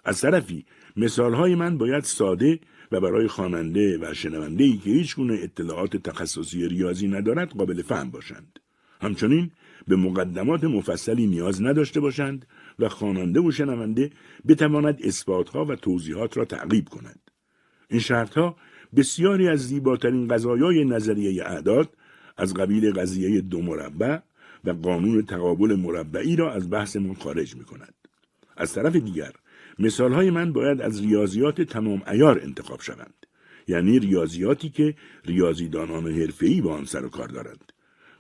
از طرفی مثالهای من باید ساده و برای خواننده و شنونده ای که هیچ گونه اطلاعات تخصصی ریاضی ندارد قابل فهم باشند. همچنین به مقدمات مفصلی نیاز نداشته باشند و خواننده و شنونده بتواند اثباتها و توضیحات را تعقیب کند. این شرطها بسیاری از زیباترین قضایای نظریه اعداد از قبیل قضیه دو مربع و قانون تقابل مربعی را از بحثمان خارج می کند. از طرف دیگر مثالهای من باید از ریاضیات تمام ایار انتخاب شوند. یعنی ریاضیاتی که ریاضیدانان حرفه‌ای با آن سر و کار دارند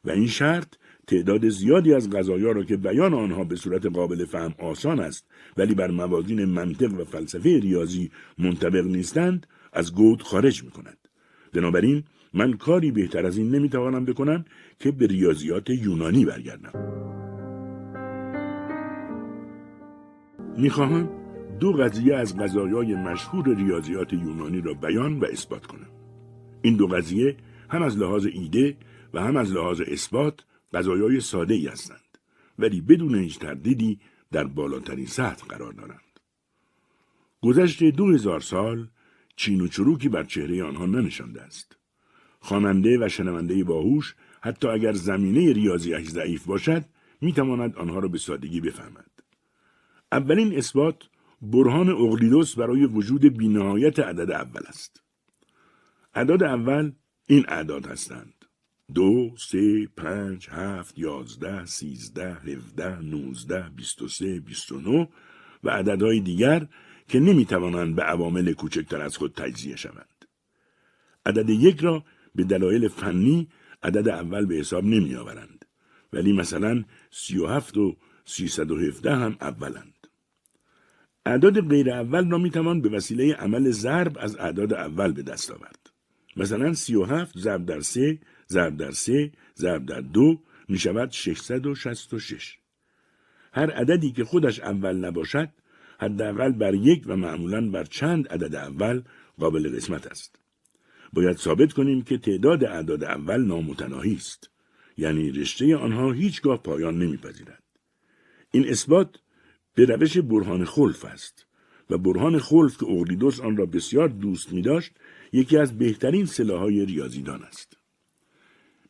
و این شرط تعداد زیادی از غذایا را که بیان آنها به صورت قابل فهم آسان است ولی بر موازین منطق و فلسفه ریاضی منطبق نیستند از گود خارج می کند. بنابراین من کاری بهتر از این نمی‌توانم بکنم که به ریاضیات یونانی برگردم. می‌خواهم دو قضیه از قضایای مشهور ریاضیات یونانی را بیان و اثبات کنم. این دو قضیه هم از لحاظ ایده و هم از لحاظ اثبات غذایای ساده ای هستند ولی بدون هیچ تردیدی در بالاترین سطح قرار دارند. گذشت دو هزار سال چین و چروکی بر چهره آنها ننشانده است. خواننده و شنونده باهوش حتی اگر زمینه ریاضیش ضعیف باشد می‌تواند آنها را به سادگی بفهمد. اولین اثبات برهان اغلیدوس برای وجود بینهایت عدد اول است. اعداد اول این اعداد هستند. دو، سه، پنج، هفت، یازده، سیزده، هفده، نوزده، بیست و سه، بیست و نو و عددهای دیگر که نمی‌توانند به عوامل کوچکتر از خود تجزیه شوند. عدد یک را به دلایل فنی عدد اول به حساب نمی آورند. ولی مثلا سی و هفت و سیصد و هفته هم اولند. اعداد غیر اول را می توان به وسیله عمل ضرب از اعداد اول به دست آورد. مثلا سی و هفت ضرب در سه ضرب در سه ضرب در دو می شود 666. هر عددی که خودش اول نباشد حداقل بر یک و معمولا بر چند عدد اول قابل قسمت است. باید ثابت کنیم که تعداد اعداد اول نامتناهی است. یعنی رشته آنها هیچگاه پایان نمیپذیرد. این اثبات به روش برهان خلف است و برهان خلف که اوغلیدوس آن را بسیار دوست می داشت یکی از بهترین سلاحهای ریاضیدان است.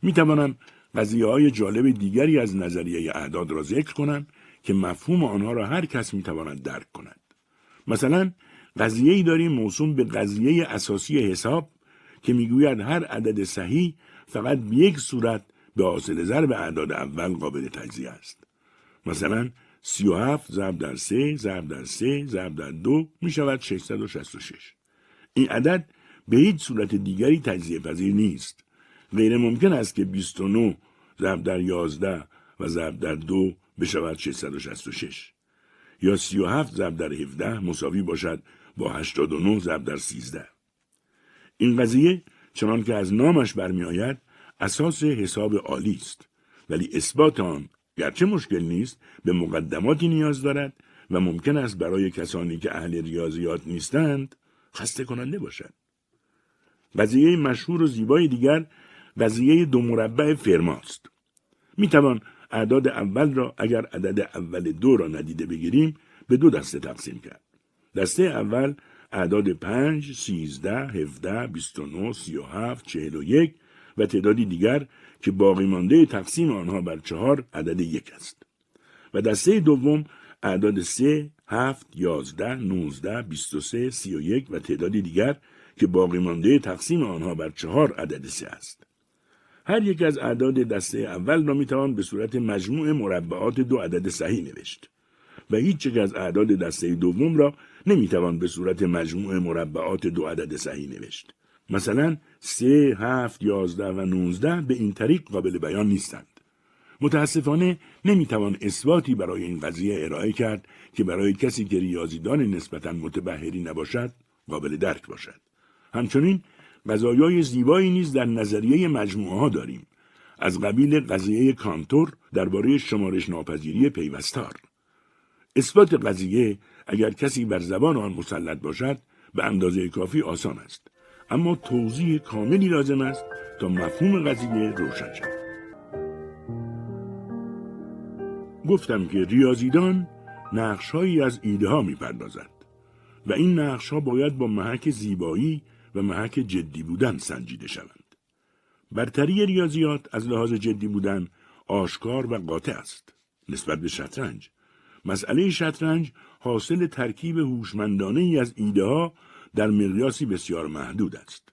می توانم قضیه های جالب دیگری از نظریه اعداد را ذکر کنم که مفهوم آنها را هر کس می تواند درک کند. مثلا قضیه ای داریم موسوم به قضیه اساسی حساب که می‌گوید هر عدد صحیح فقط به یک صورت به حاصل ضرب اعداد اول قابل تجزیه است. مثلا 37 ضرب در 3 ضرب در 3 ضرب در 2 می شود 666. این عدد به هیچ صورت دیگری تجزیه پذیر نیست. غیر ممکن است که 29 ضرب در 11 و ضرب در 2 بشود 666 یا 37 ضرب در 17 مساوی باشد با 89 ضرب در 13 این قضیه چنان که از نامش برمیآید اساس حساب عالی است. ولی اثبات آن گرچه مشکل نیست به مقدماتی نیاز دارد و ممکن است برای کسانی که اهل ریاضیات نیستند خسته کننده باشد. قضیه مشهور و زیبای دیگر قضیه دو مربع فرماست می توان اعداد اول را اگر عدد اول دو را ندیده بگیریم به دو دسته تقسیم کرد دسته اول اعداد پنج، سیزده، هفده، بیست و نو، سی و هفت، چهل و یک و تعدادی دیگر که باقی مانده تقسیم آنها بر چهار عدد یک است. و دسته دوم اعداد سه، هفت، یازده، نوزده، بیست و سه، سی و یک و تعدادی دیگر که باقی مانده تقسیم آنها بر چهار عدد سه است. هر یک از اعداد دسته اول را می‌توان به صورت مجموع مربعات دو عدد صحیح نوشت و هیچ یک از اعداد دسته دوم را نمی‌توان به صورت مجموع مربعات دو عدد صحیح نوشت. مثلا سه، هفت، یازده و نوزده به این طریق قابل بیان نیستند. متاسفانه نمی‌توان اثباتی برای این قضیه ارائه کرد که برای کسی که ریاضیدان نسبتا متبهری نباشد قابل درک باشد. همچنین قضایای زیبایی نیز در نظریه مجموعه ها داریم. از قبیل قضیه کانتور درباره شمارش ناپذیری پیوستار. اثبات قضیه اگر کسی بر زبان آن مسلط باشد به اندازه کافی آسان است. اما توضیح کاملی لازم است تا مفهوم قضیه روشن شود. گفتم که ریاضیدان نقشهایی از ایده ها می پردازد و این نقش ها باید با محک زیبایی و محک جدی بودن سنجیده شوند. برتری ریاضیات از لحاظ جدی بودن آشکار و قاطع است نسبت به شطرنج. مسئله شطرنج حاصل ترکیب هوشمندانه ای از ایده ها در مقیاسی بسیار محدود است.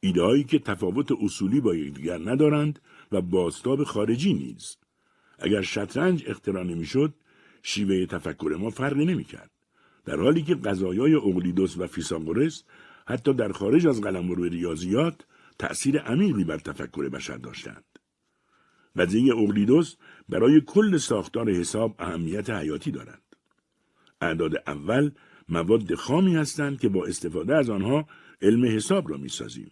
ایده هایی که تفاوت اصولی با یکدیگر ندارند و باستاب خارجی نیز. اگر شطرنج اختراع نمی‌شد، شیوه تفکر ما فرقی نمی‌کرد. در حالی که قضایای اقلیدوس و فیساغورس حتی در خارج از قلمرو ریاضیات تأثیر عمیقی بر تفکر بشر داشتند. قضیه اقلیدوس برای کل ساختار حساب اهمیت حیاتی دارد. اعداد اول مواد خامی هستند که با استفاده از آنها علم حساب را می‌سازیم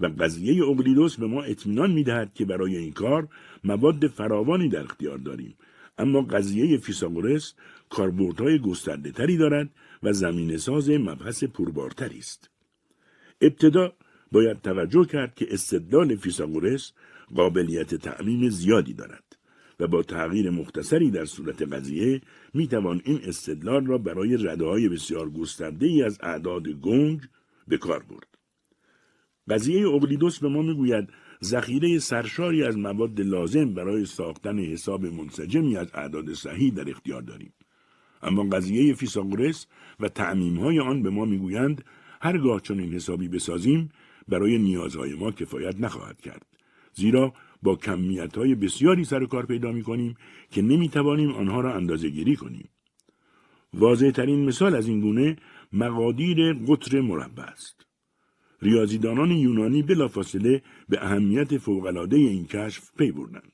و قضیه اقلیدوس به ما اطمینان می‌دهد که برای این کار مواد فراوانی در اختیار داریم اما قضیه فیساغورس کاربردهای گسترده تری دارد و زمین ساز مبحث پربارتری است. ابتدا باید توجه کرد که استدلال فیساغورس قابلیت تعمیم زیادی دارد و با تغییر مختصری در صورت قضیه می توان این استدلال را برای رده های بسیار گسترده ای از اعداد گنگ به کار برد. قضیه اوگلیدوس به ما می‌گوید ذخیره سرشاری از مواد لازم برای ساختن حساب منسجمی از اعداد صحیح در اختیار داریم. اما قضیه فیساغورس و تعمیم های آن به ما می‌گویند هرگاه چنین حسابی بسازیم برای نیازهای ما کفایت نخواهد کرد. زیرا با کمیت های بسیاری سر کار پیدا می کنیم که نمی توانیم آنها را اندازه گیری کنیم. واضح ترین مثال از این گونه مقادیر قطر مربع است. ریاضیدانان یونانی بلافاصله به اهمیت فوقالعاده این کشف پی بردند.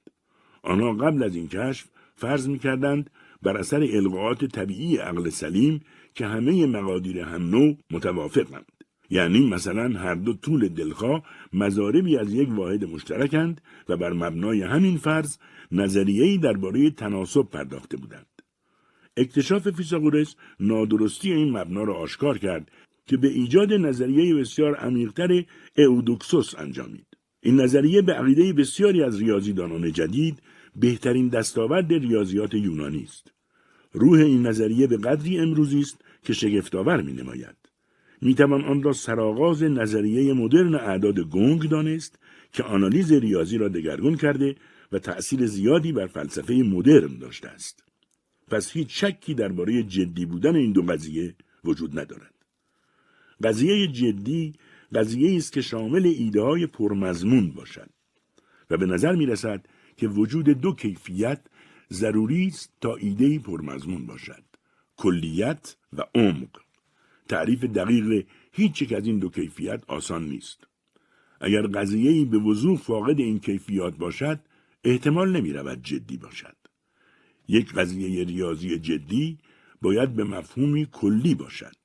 آنها قبل از این کشف فرض می کردند بر اثر القاعات طبیعی عقل سلیم که همه مقادیر هم نوع متوافقند. یعنی مثلا هر دو طول دلخواه مزاربی از یک واحد مشترکند و بر مبنای همین فرض نظریه‌ای درباره تناسب پرداخته بودند. اکتشاف فیساغورس نادرستی این مبنا را آشکار کرد که به ایجاد نظریه بسیار عمیقتر اودوکسوس انجامید. این نظریه به عقیده بسیاری از ریاضیدانان جدید بهترین دستاورد ریاضیات یونانی است. روح این نظریه به قدری امروزی است که شگفتآور می نماید. می توان آن را سرآغاز نظریه مدرن اعداد گنگ دانست که آنالیز ریاضی را دگرگون کرده و تأثیر زیادی بر فلسفه مدرن داشته است. پس هیچ شکی درباره جدی بودن این دو قضیه وجود ندارد. قضیه جدی قضیه است که شامل ایده های پرمضمون باشد و به نظر می رسد که وجود دو کیفیت ضروری است تا ایده پرمضمون باشد کلیت و عمق تعریف دقیق هیچ یک از این دو کیفیت آسان نیست. اگر قضیه به وضوح فاقد این کیفیات باشد، احتمال نمی رود جدی باشد. یک قضیه ریاضی جدی باید به مفهومی کلی باشد.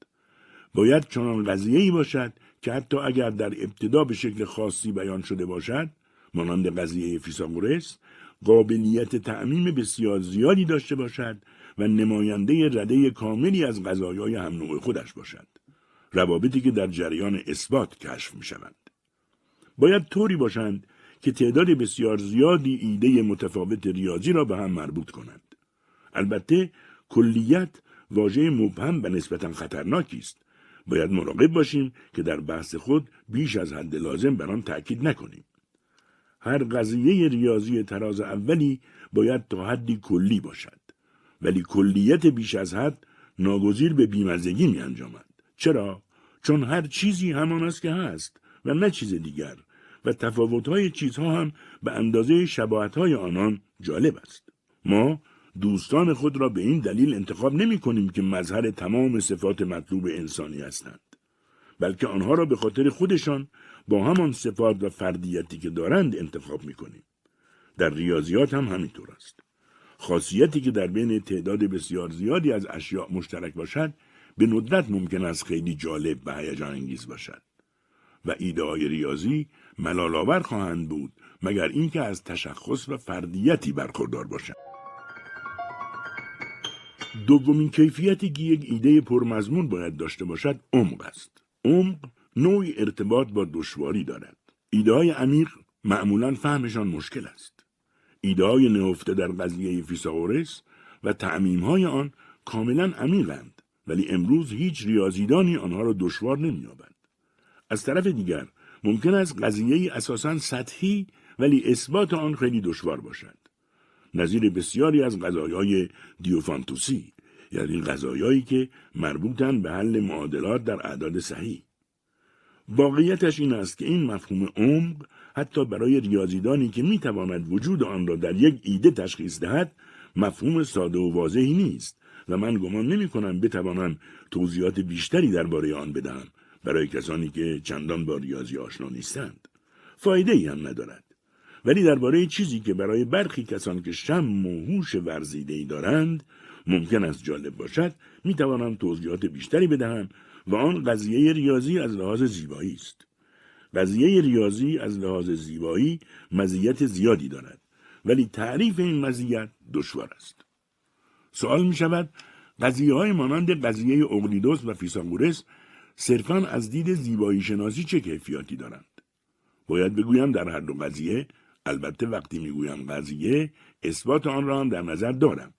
باید چنان قضیه ای باشد که حتی اگر در ابتدا به شکل خاصی بیان شده باشد مانند قضیه فیساغورس قابلیت تعمیم بسیار زیادی داشته باشد و نماینده رده کاملی از غذایای هم نوع خودش باشد روابطی که در جریان اثبات کشف می شوند. باید طوری باشند که تعداد بسیار زیادی ایده متفاوت ریاضی را به هم مربوط کنند. البته کلیت واژه مبهم و نسبتا خطرناکی است. باید مراقب باشیم که در بحث خود بیش از حد لازم بر آن تأکید نکنیم. هر قضیه ریاضی تراز اولی باید تا حدی کلی باشد. ولی کلیت بیش از حد ناگزیر به بیمزگی می انجامد. چرا؟ چون هر چیزی همان است که هست و نه چیز دیگر و تفاوتهای چیزها هم به اندازه شباهتهای آنان جالب است. ما دوستان خود را به این دلیل انتخاب نمی کنیم که مظهر تمام صفات مطلوب انسانی هستند. بلکه آنها را به خاطر خودشان با همان صفات و فردیتی که دارند انتخاب می کنیم. در ریاضیات هم همینطور است. خاصیتی که در بین تعداد بسیار زیادی از اشیاء مشترک باشد به ندرت ممکن است خیلی جالب و هیجان انگیز باشد. و ایده های ریاضی ملالآور خواهند بود مگر اینکه از تشخص و فردیتی برخوردار باشند. دومین کیفیتی که یک ایده پرمضمون باید داشته باشد عمق است. عمق نوعی ارتباط با دشواری دارد. ایده های عمیق معمولا فهمشان مشکل است. ایده های نهفته در قضیه فیساغورس و تعمیم های آن کاملا عمیقند ولی امروز هیچ ریاضیدانی آنها را دشوار نمییابد از طرف دیگر ممکن است قضیه اساسا سطحی ولی اثبات آن خیلی دشوار باشد. نظیر بسیاری از قضایای دیوفانتوسی یعنی قضایایی که مربوطن به حل معادلات در اعداد صحیح. واقعیتش این است که این مفهوم عمق حتی برای ریاضیدانی که می‌تواند وجود آن را در یک ایده تشخیص دهد مفهوم ساده و واضحی نیست و من گمان نمی کنم بتوانم توضیحات بیشتری درباره آن بدهم برای کسانی که چندان با ریاضی آشنا نیستند. فایده ای هم ندارد. ولی درباره چیزی که برای برخی کسان که شم و هوش ورزیده ای دارند ممکن است جالب باشد می توانم توضیحات بیشتری بدهم و آن قضیه ریاضی از لحاظ زیبایی است. قضیه ریاضی از لحاظ زیبایی مزیت زیادی دارد. ولی تعریف این مزیت دشوار است. سوال می شود قضیه های مانند قضیه اقلیدوس و فیساغورس صرفا از دید زیبایی شناسی چه کیفیاتی دارند؟ باید بگویم در هر دو قضیه البته وقتی می‌گویم قضیه اثبات آن را هم در نظر دارم.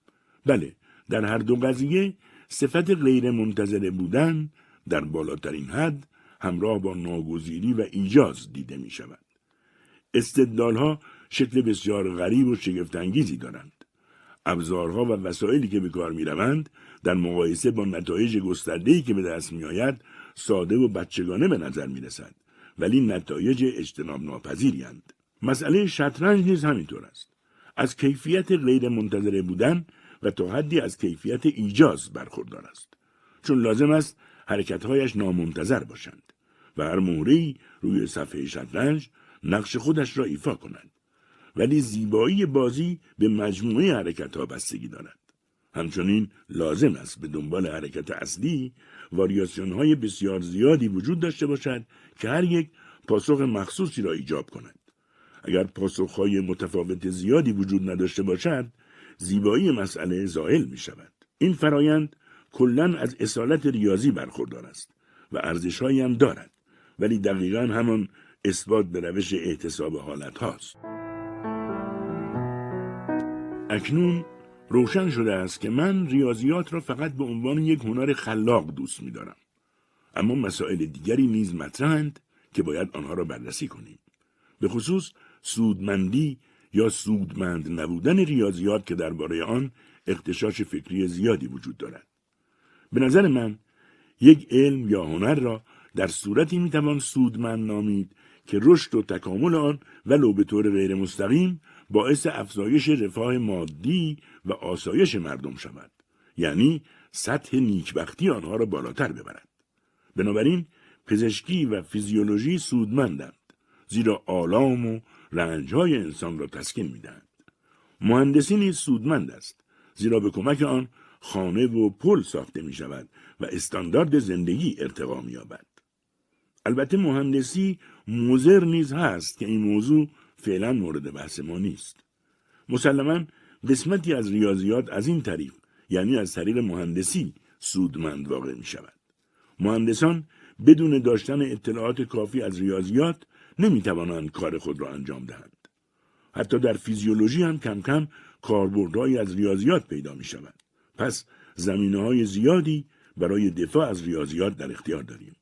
بله در هر دو قضیه صفت غیر منتظره بودن در بالاترین حد همراه با ناگزیری و ایجاز دیده می شود. استدلال ها شکل بسیار غریب و شگفتانگیزی دارند. ابزارها و وسایلی که به کار می روند در مقایسه با نتایج گسترده‌ای که به دست می آید ساده و بچگانه به نظر می رسد ولی نتایج اجتناب ناپذیری مسئله شطرنج نیز همینطور است. از کیفیت غیر منتظره بودن و تا حدی از کیفیت ایجاز برخوردار است. چون لازم است حرکتهایش نامنتظر باشند و هر مهره‌ای روی صفحه شطرنج نقش خودش را ایفا کند. ولی زیبایی بازی به مجموعه حرکت ها بستگی دارد. همچنین لازم است به دنبال حرکت اصلی واریاسیون های بسیار زیادی وجود داشته باشد که هر یک پاسخ مخصوصی را ایجاب کند. اگر پاسخهای متفاوت زیادی وجود نداشته باشد زیبایی مسئله زائل می شود. این فرایند کلا از اصالت ریاضی برخوردار است و ارزشهایی هم دارد ولی دقیقا همان اثبات به روش احتساب حالت هاست. اکنون روشن شده است که من ریاضیات را فقط به عنوان یک هنر خلاق دوست می دارم. اما مسائل دیگری نیز مطرحند که باید آنها را بررسی کنیم. به خصوص سودمندی یا سودمند نبودن ریاضیات که درباره آن اختشاش فکری زیادی وجود دارد. به نظر من یک علم یا هنر را در صورتی می‌توان سودمند نامید که رشد و تکامل آن ولو به طور غیر مستقیم باعث افزایش رفاه مادی و آسایش مردم شود. یعنی سطح نیکبختی آنها را بالاتر ببرد. بنابراین پزشکی و فیزیولوژی سودمندند زیرا آلام و رنجهای انسان را تسکین می‌دهند. مهندسی نیز سودمند است زیرا به کمک آن خانه و پل ساخته می شود و استاندارد زندگی ارتقا می یابد. البته مهندسی موزر نیز هست که این موضوع فعلا مورد بحث ما نیست. مسلما قسمتی از ریاضیات از این طریق یعنی از طریق مهندسی سودمند واقع می شود. مهندسان بدون داشتن اطلاعات کافی از ریاضیات نمی توانند کار خود را انجام دهند. حتی در فیزیولوژی هم کم کم کاربردهایی از ریاضیات پیدا می شود. پس زمینه های زیادی برای دفاع از ریاضیات در اختیار داریم.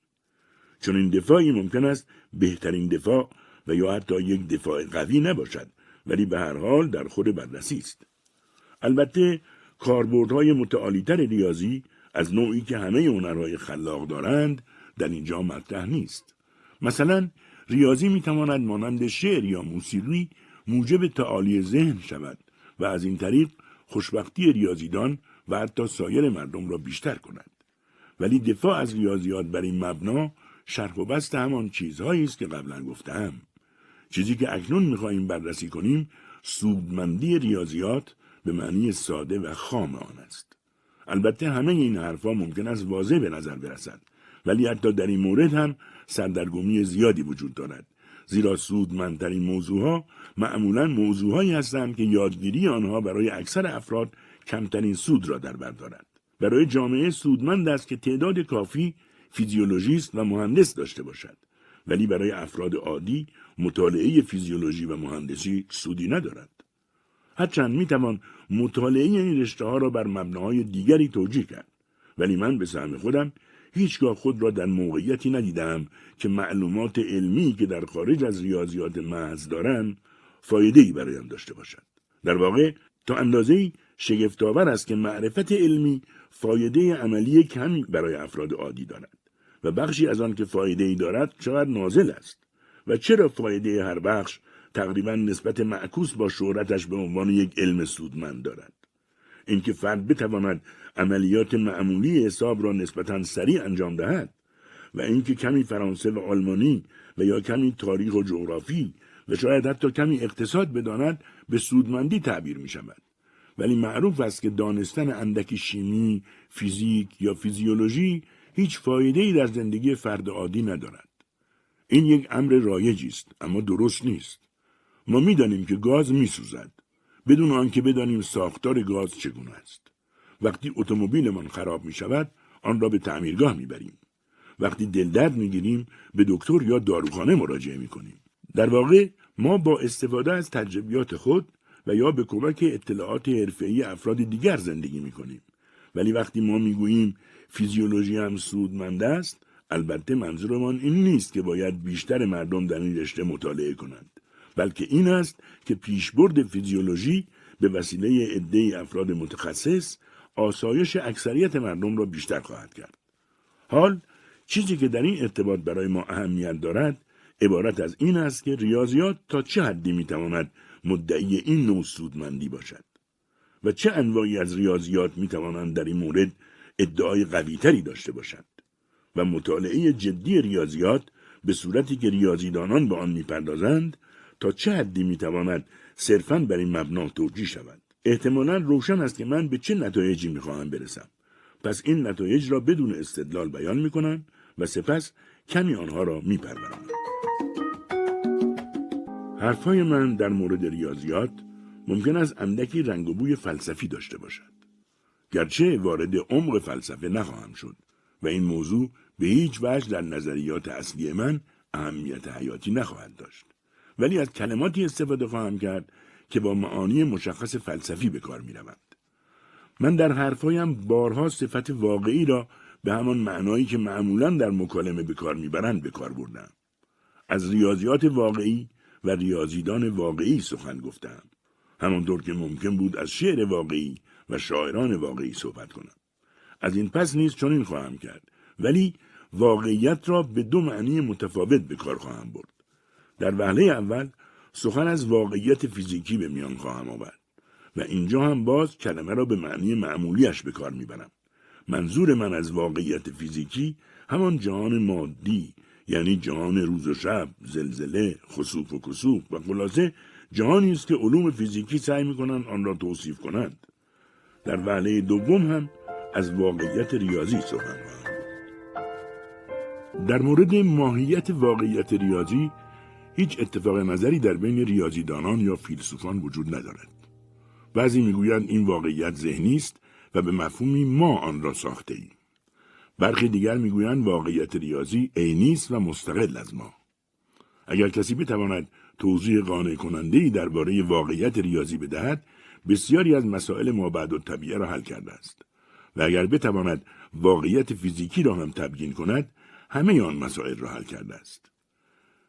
چون این دفاعی ممکن است بهترین دفاع و یا حتی یک دفاع قوی نباشد ولی به هر حال در خود بررسی است. البته کاربردهای متعالیتر ریاضی از نوعی که همه هنرهای خلاق دارند در اینجا مطرح نیست. مثلا ریاضی می‌تواند مانند شعر یا موسیقی موجب تعالی ذهن شود و از این طریق خوشبختی ریاضیدان و حتی سایر مردم را بیشتر کند. ولی دفاع از ریاضیات بر این مبنا شرح و بست همان چیزهایی است که قبلا گفتم. چیزی که اکنون می‌خواهیم بررسی کنیم سودمندی ریاضیات به معنی ساده و خام آن است. البته همه این حرفها ممکن است واضح به نظر برسد ولی حتی در این مورد هم سردرگمی زیادی وجود دارد زیرا سودمندترین موضوعها معمولا موضوعهایی هستند که یادگیری آنها برای اکثر افراد کمترین سود را در بر دارد برای جامعه سودمند است که تعداد کافی فیزیولوژیست و مهندس داشته باشد. ولی برای افراد عادی مطالعه فیزیولوژی و مهندسی سودی ندارد. هرچند می‌توان مطالعه این رشته ها را بر مبناهای دیگری توجیه کرد. ولی من به سهم خودم هیچگاه خود را در موقعیتی ندیدم که معلومات علمی که در خارج از ریاضیات محض دارند فایده برایم داشته باشد. در واقع تا اندازه شگفتآور است که معرفت علمی فایده عملی کمی برای افراد عادی دارد. و بخشی از آن که فایده ای دارد چقدر نازل است و چرا فایده هر بخش تقریبا نسبت معکوس با شهرتش به عنوان یک علم سودمند دارد اینکه فرد بتواند عملیات معمولی حساب را نسبتا سریع انجام دهد و اینکه کمی فرانسه و آلمانی و یا کمی تاریخ و جغرافی و شاید حتی کمی اقتصاد بداند به سودمندی تعبیر می شود. ولی معروف است که دانستن اندکی شیمی، فیزیک یا فیزیولوژی هیچ فایده ای در زندگی فرد عادی ندارد. این یک امر رایجی است اما درست نیست. ما می‌دانیم که گاز میسوزد بدون آنکه بدانیم ساختار گاز چگونه است. وقتی اتومبیلمان خراب می شود آن را به تعمیرگاه می بریم. وقتی دلدرد می گیریم به دکتر یا داروخانه مراجعه می کنیم. در واقع ما با استفاده از تجربیات خود و یا به کمک اطلاعات حرفه‌ای افراد دیگر زندگی می کنیم. ولی وقتی ما می گوییم فیزیولوژی هم سودمند است البته منظورمان این نیست که باید بیشتر مردم در این رشته مطالعه کنند بلکه این است که پیشبرد فیزیولوژی به وسیله عده افراد متخصص آسایش اکثریت مردم را بیشتر خواهد کرد. حال چیزی که در این ارتباط برای ما اهمیت دارد عبارت از این است که ریاضیات تا چه حدی می‌تواند مدعی این نوع سودمندی باشد و چه انواعی از ریاضیات می‌توانند در این مورد ادعای قویتری داشته باشند و مطالعه جدی ریاضیات به صورتی که ریاضیدانان به آن می‌پردازند تا چه حدی می‌تواند صرفا بر این مبنا توجیه شود. احتمالا روشن است که من به چه نتایجی می‌خواهم برسم. پس این نتایج را بدون استدلال بیان می‌کنم و سپس کمی آنها را میپرورم. حرفهای من در مورد ریاضیات ممکن است اندکی رنگ و بوی فلسفی داشته باشد. گرچه وارد عمق فلسفه نخواهم شد و این موضوع به هیچ وجه در نظریات اصلی من اهمیت حیاتی نخواهد داشت ولی از کلماتی استفاده خواهم کرد که با معانی مشخص فلسفی به کار می روند. من در حرفهایم بارها صفت واقعی را به همان معنایی که معمولا در مکالمه به کار می‌برند به کار بردم. از ریاضیات واقعی و ریاضیدان واقعی سخن گفتم. همانطور که ممکن بود از شعر واقعی و شاعران واقعی صحبت کنم. از این پس نیز چنین خواهم کرد ولی واقعیت را به دو معنی متفاوت به کار خواهم برد. در وهله اول سخن از واقعیت فیزیکی به میان خواهم آورد و اینجا هم باز کلمه را به معنی معمولیش به کار می‌برم منظور من از واقعیت فیزیکی همان جهان مادی یعنی جهان روز و شب زلزله خسوف و کسوف و خلاصه جهانی است که علوم فیزیکی سعی می‌کنند آن را توصیف کنند در وعله دوم هم از واقعیت ریاضی سخن در مورد ماهیت واقعیت ریاضی هیچ اتفاق نظری در بین ریاضیدانان یا فیلسوفان وجود ندارد. بعضی می‌گویند این واقعیت ذهنی است و به مفهومی ما آن را ساخته ایم. برخی دیگر می‌گویند واقعیت ریاضی عینی است و مستقل از ما. اگر کسی بتواند توضیح قانع کننده ای درباره واقعیت ریاضی بدهد، بسیاری از مسائل ما بعد و طبیعه را حل کرده است. و اگر بتواند واقعیت فیزیکی را هم تبیین کند، همه آن مسائل را حل کرده است.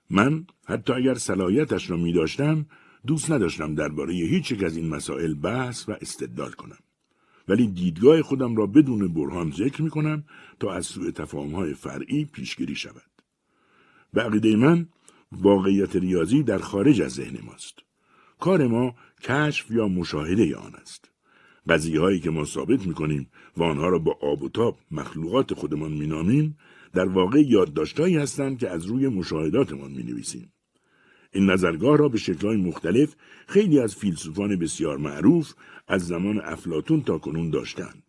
من حتی اگر صلاحیتش را می داشتم دوست نداشتم درباره هیچ یک از این مسائل بحث و استدلال کنم. ولی دیدگاه خودم را بدون برهان ذکر می کنم تا از سوء تفاهم های فرعی پیشگیری شود. به عقیده من واقعیت ریاضی در خارج از ذهن ماست. کار ما کشف یا مشاهده آن است. قضیه هایی که ما ثابت می کنیم و آنها را با آب و تاب مخلوقات خودمان می نامیم در واقع یادداشتهایی هستند که از روی مشاهداتمان می نویسیم. این نظرگاه را به شکلهای مختلف خیلی از فیلسوفان بسیار معروف از زمان افلاتون تا کنون داشتند.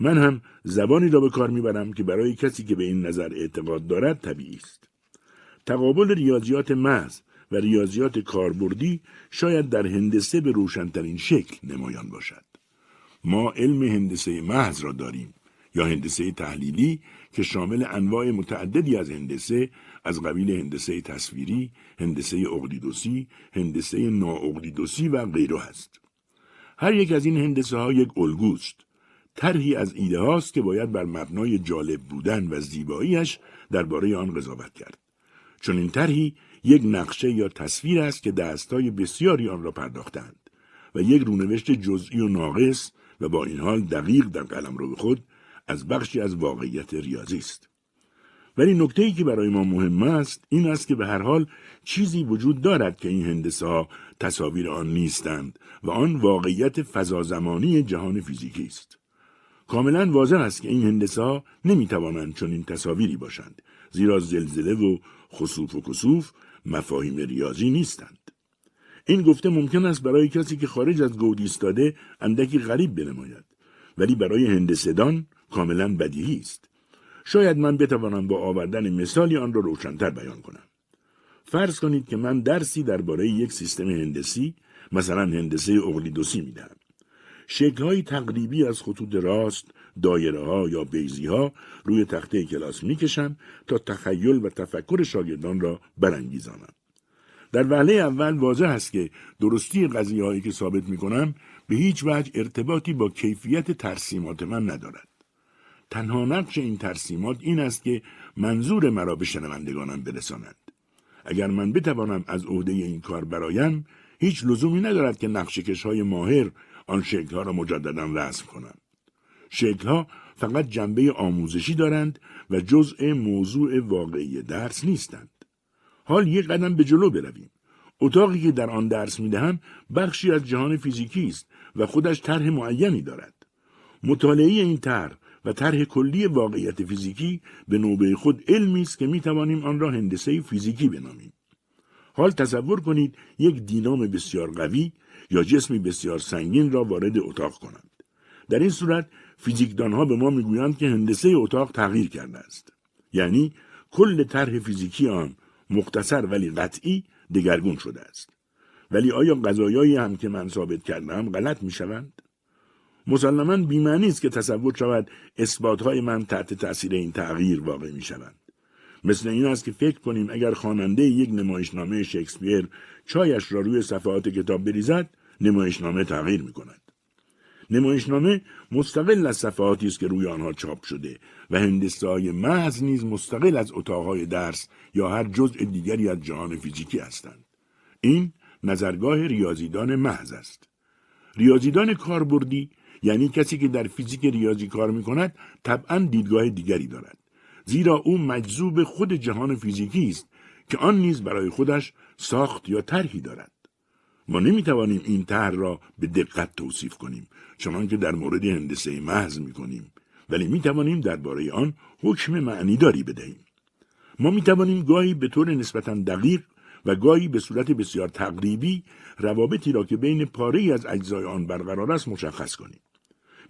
من هم زبانی را به کار می‌برم که برای کسی که به این نظر اعتقاد دارد طبیعی است. تقابل ریاضیات محض و ریاضیات کاربردی شاید در هندسه به روشنترین شکل نمایان باشد. ما علم هندسه محض را داریم یا هندسه تحلیلی که شامل انواع متعددی از هندسه از قبیل هندسه تصویری، هندسه اقلیدوسی، هندسه نااقلیدوسی و غیره است. هر یک از این هندسه ها یک الگوست. طرحی از ایده هاست که باید بر مبنای جالب بودن و زیباییش درباره آن قضاوت کرد. چون این طرحی یک نقشه یا تصویر است که دستای بسیاری آن را پرداختند و یک رونوشت جزئی و ناقص و با این حال دقیق در قلم رو خود از بخشی از واقعیت ریاضی است. ولی نکته ای که برای ما مهم است این است که به هر حال چیزی وجود دارد که این هندسه ها تصاویر آن نیستند و آن واقعیت فضازمانی جهان فیزیکی است. کاملا واضح است که این هندسه ها نمی توانند چنین تصاویری باشند زیرا زلزله و خصوف و کسوف مفاهیم ریاضی نیستند. این گفته ممکن است برای کسی که خارج از گود ایستاده اندکی غریب بنماید ولی برای هندسهدان کاملا بدیهی است. شاید من بتوانم با آوردن مثالی آن را روشنتر بیان کنم. فرض کنید که من درسی درباره یک سیستم هندسی مثلا هندسه اقلیدوسی می‌دهم. شکلهای تقریبی از خطوط راست، دایره ها یا بیزی ها روی تخته کلاس می‌کشم تا تخیل و تفکر شاگردان را برانگیزانم. در وهله اول واضح است که درستی قضیه هایی که ثابت می کنم به هیچ وجه ارتباطی با کیفیت ترسیمات من ندارد. تنها نقش این ترسیمات این است که منظور مرا به شنوندگانم برسانند. اگر من بتوانم از عهده این کار برایم هیچ لزومی ندارد که نقش های ماهر آن شکلها را مجددا رسم کنند. شکلها فقط جنبه آموزشی دارند و جزء موضوع واقعی درس نیستند. حال یک قدم به جلو برویم. اتاقی که در آن درس می‌دهم بخشی از جهان فیزیکی است و خودش طرح معینی دارد. مطالعه این طرح و طرح کلی واقعیت فیزیکی به نوبه خود علمی است که می توانیم آن را هندسه فیزیکی بنامیم. حال تصور کنید یک دینام بسیار قوی یا جسمی بسیار سنگین را وارد اتاق کنند. در این صورت فیزیکدانها به ما می‌گویند که هندسه اتاق تغییر کرده است. یعنی کل طرح فیزیکی آن مختصر ولی قطعی دگرگون شده است. ولی آیا قضایایی هم که من ثابت کردم غلط می شوند؟ مسلما بیمعنی است که تصور شود اثباتهای من تحت تأثیر این تغییر واقع می شوند. مثل این است که فکر کنیم اگر خواننده یک نمایشنامه شکسپیر چایش را روی صفحات کتاب بریزد نمایشنامه تغییر می کند. نمایشنامه مستقل از صفحاتی است که روی آنها چاپ شده و هندسه های محض نیز مستقل از اتاقهای درس یا هر جزء دیگری از جهان فیزیکی هستند. این نظرگاه ریاضیدان محض است. ریاضیدان کاربردی یعنی کسی که در فیزیک ریاضی کار می کند طبعا دیدگاه دیگری دارد. زیرا او مجذوب خود جهان فیزیکی است که آن نیز برای خودش ساخت یا طرحی دارد. ما نمی توانیم این طرح را به دقت توصیف کنیم چنان که در مورد هندسه محض می کنیم ولی می توانیم درباره آن حکم معنیداری بدهیم. ما می توانیم گاهی به طور نسبتا دقیق و گاهی به صورت بسیار تقریبی روابطی را که بین پاره از اجزای آن برقرار است مشخص کنیم.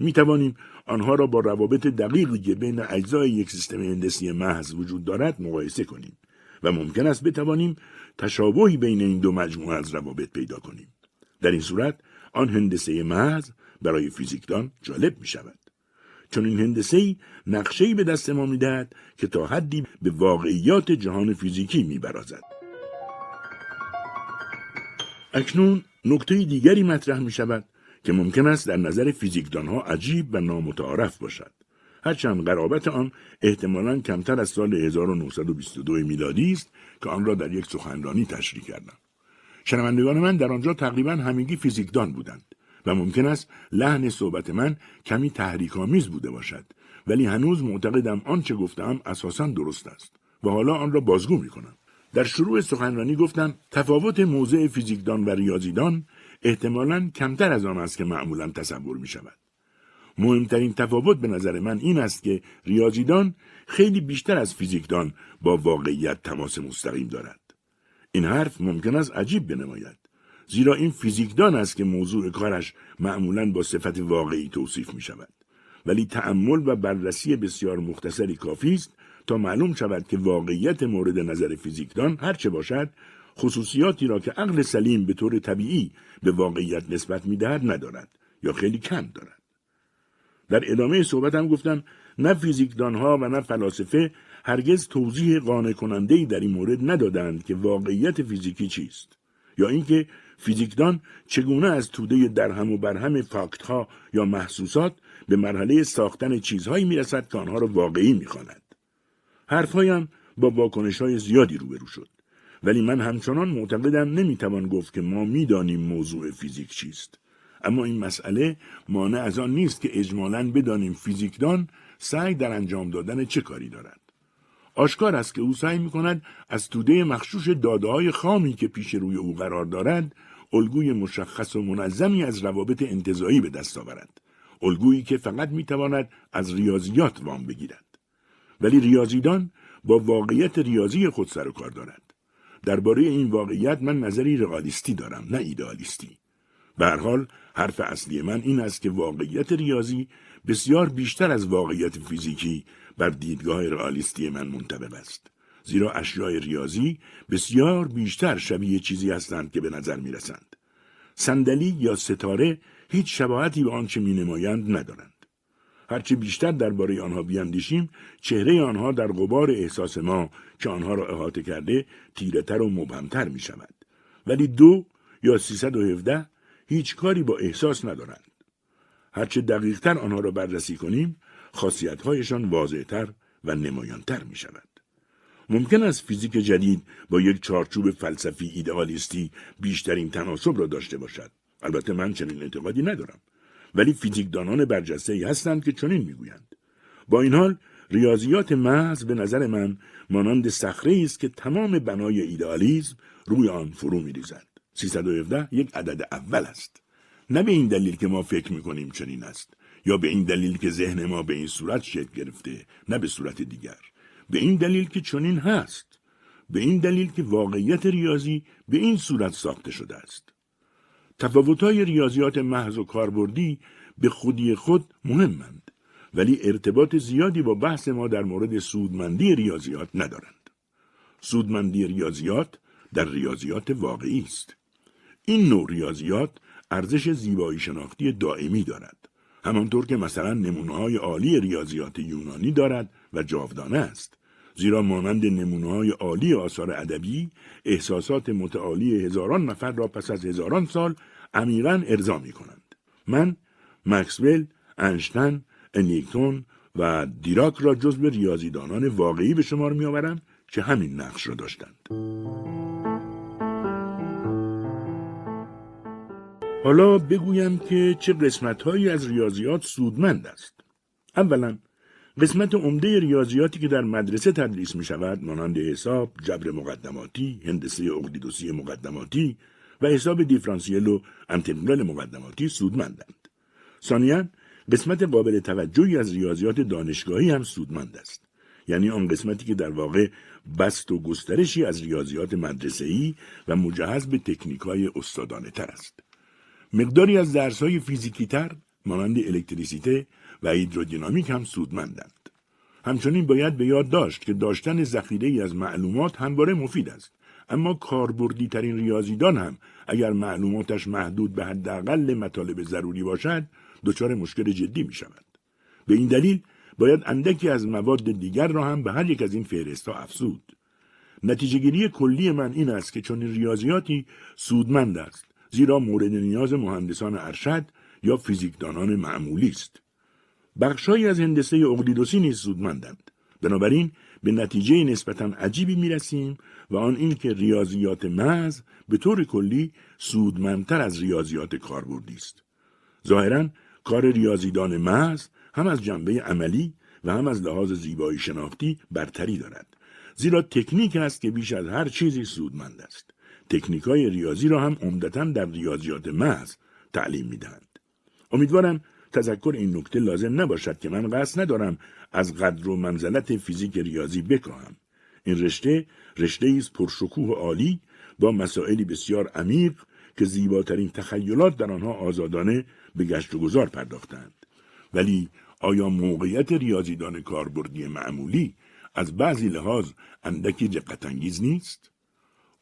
می توانیم آنها را با روابط دقیقی که بین اجزای یک سیستم هندسی محض وجود دارد مقایسه کنیم و ممکن است بتوانیم تشابهی بین این دو مجموعه از روابط پیدا کنیم. در این صورت آن هندسه محض برای فیزیکدان جالب می شود. چون این هندسه ای نقشه به دست ما می‌دهد که تا حدی به واقعیات جهان فیزیکی میبرازد. اکنون نکته دیگری مطرح می شود که ممکن است در نظر فیزیکدانها عجیب و نامتعارف باشد. هرچند قرابت آن احتمالا کمتر از سال 1922 میلادی است که آن را در یک سخنرانی تشریح کردم. شنوندگان من در آنجا تقریبا همگی فیزیکدان بودند و ممکن است لحن صحبت من کمی تحریکآمیز بوده باشد ولی هنوز معتقدم آنچه گفتم اساسا درست است و حالا آن را بازگو می کنم. در شروع سخنرانی گفتم تفاوت موضع فیزیکدان و ریاضیدان احتمالا کمتر از آن است که معمولا تصور می شود. مهمترین تفاوت به نظر من این است که ریاضیدان خیلی بیشتر از فیزیکدان با واقعیت تماس مستقیم دارد. این حرف ممکن است عجیب بنماید. زیرا این فیزیکدان است که موضوع کارش معمولا با صفت واقعی توصیف می شود. ولی تأمل و بررسی بسیار مختصری کافی است تا معلوم شود که واقعیت مورد نظر فیزیکدان هرچه باشد خصوصیاتی را که عقل سلیم به طور طبیعی به واقعیت نسبت می‌دهد ندارد یا خیلی کم دارد در ادامه صحبتم گفتم نه فیزیکدانها و نه فلاسفه هرگز توضیح قانع کننده در این مورد ندادند که واقعیت فیزیکی چیست یا اینکه فیزیکدان چگونه از توده درهم و برهم فاکتها یا محسوسات به مرحله ساختن چیزهایی می‌رسد که آنها را واقعی می‌خواند؟ حرفهایم با واکنش های زیادی روبرو شد. ولی من همچنان معتقدم نمی‌توان گفت که ما می‌دانیم موضوع فیزیک چیست. اما این مسئله مانع از آن نیست که اجمالا بدانیم فیزیکدان سعی در انجام دادن چه کاری دارد. آشکار است که او سعی می کند از توده مخشوش داده های خامی که پیش روی او قرار دارد الگوی مشخص و منظمی از روابط انتظایی به دست آورد. الگویی که فقط می تواند از ریاضیات وام بگیرد. ولی ریاضیدان با واقعیت ریاضی خود سر و کار دارد درباره این واقعیت من نظری رئالیستی دارم نه ایدئالیستی. به هر حال حرف اصلی من این است که واقعیت ریاضی بسیار بیشتر از واقعیت فیزیکی بر دیدگاه رئالیستی من منطبق است. زیرا اشیاء ریاضی بسیار بیشتر شبیه چیزی هستند که به نظر می رسند. صندلی یا ستاره هیچ شباهتی به آنچه می نمایند ندارند. هرچه بیشتر درباره آنها بیاندیشیم چهره آنها در غبار احساس ما که آنها را احاطه کرده تیرهتر و مبهمتر می شود. ولی دو یا 317 هیچ کاری با احساس ندارند. هرچه دقیقتر آنها را بررسی کنیم خاصیتهایشان واضحتر و نمایانتر می شود. ممکن است فیزیک جدید با یک چارچوب فلسفی ایدئالیستی بیشترین تناسب را داشته باشد. البته من چنین اعتقادی ندارم. ولی فیزیکدانان برجسته ای هستند که چنین می‌گویند. با این حال ریاضیات محض به نظر من مانند صخره است که تمام بنای ایدئالیسم روی آن فرو میریزد. 317 یک عدد اول است. نه به این دلیل که ما فکر می‌کنیم چنین است یا به این دلیل که ذهن ما به این صورت شکل گرفته نه به صورت دیگر به این دلیل که چنین هست به این دلیل که واقعیت ریاضی به این صورت ساخته شده است. تفاوت‌های ریاضیات محض و کاربردی به خودی خود مهمند ولی ارتباط زیادی با بحث ما در مورد سودمندی ریاضیات ندارند. سودمندی ریاضیات در ریاضیات واقعی است. این نوع ریاضیات ارزش زیبایی شناختی دائمی دارد. همانطور که مثلا نمونه های عالی ریاضیات یونانی دارد و جاودانه است. زیرا مانند نمونه های عالی آثار ادبی احساسات متعالی هزاران نفر را پس از هزاران سال عمیقا ارضا می کنند من مکسول انشتن انیکتون و دیراک را جزو ریاضیدانان واقعی به شمار می آورم که همین نقش را داشتند حالا بگویم که چه قسمتهایی از ریاضیات سودمند است. اولا قسمت عمده ریاضیاتی که در مدرسه تدریس می شود مانند حساب، جبر مقدماتی، هندسه اقلیدوسی مقدماتی و حساب دیفرانسیل و انتگرال مقدماتی سودمندند. ثانیا قسمت قابل توجهی از ریاضیات دانشگاهی هم سودمند است. یعنی آن قسمتی که در واقع بست و گسترشی از ریاضیات مدرسه‌ای و مجهز به تکنیک‌های استادانه تر است. مقداری از درسهای فیزیکی تر مانند الکتریسیته و هیدرودینامیک هم سودمندند. همچنین باید به یاد داشت که داشتن ذخیره ای از معلومات همواره مفید است. اما کاربردی ترین ریاضیدان هم اگر معلوماتش محدود به حداقل مطالب ضروری باشد دچار مشکل جدی می شود. به این دلیل باید اندکی از مواد دیگر را هم به هر یک از این فهرست افزود. نتیجه گیری کلی من این است که چون ریاضیاتی سودمند است زیرا مورد نیاز مهندسان ارشد یا فیزیکدانان معمولی است. بخشهایی از هندسه اقلیدوسی نیز سودمندند. بنابراین به نتیجه نسبتا عجیبی می رسیم و آن این که ریاضیات محض به طور کلی سودمندتر از ریاضیات کاربردی است. ظاهرا کار ریاضیدان محض هم از جنبه عملی و هم از لحاظ زیبایی شناختی برتری دارد. زیرا تکنیک است که بیش از هر چیزی سودمند است. تکنیک های ریاضی را هم عمدتا در ریاضیات محض تعلیم می دهند. امیدوارم تذکر این نکته لازم نباشد که من قصد ندارم از قدر و منزلت فیزیک ریاضی بکاهم. این رشته رشته است پرشکوه و عالی با مسائلی بسیار عمیق که زیباترین تخیلات در آنها آزادانه به گشت و گذار پرداختند. ولی آیا موقعیت ریاضیدان کاربردی معمولی از بعضی لحاظ اندکی دقت انگیز نیست؟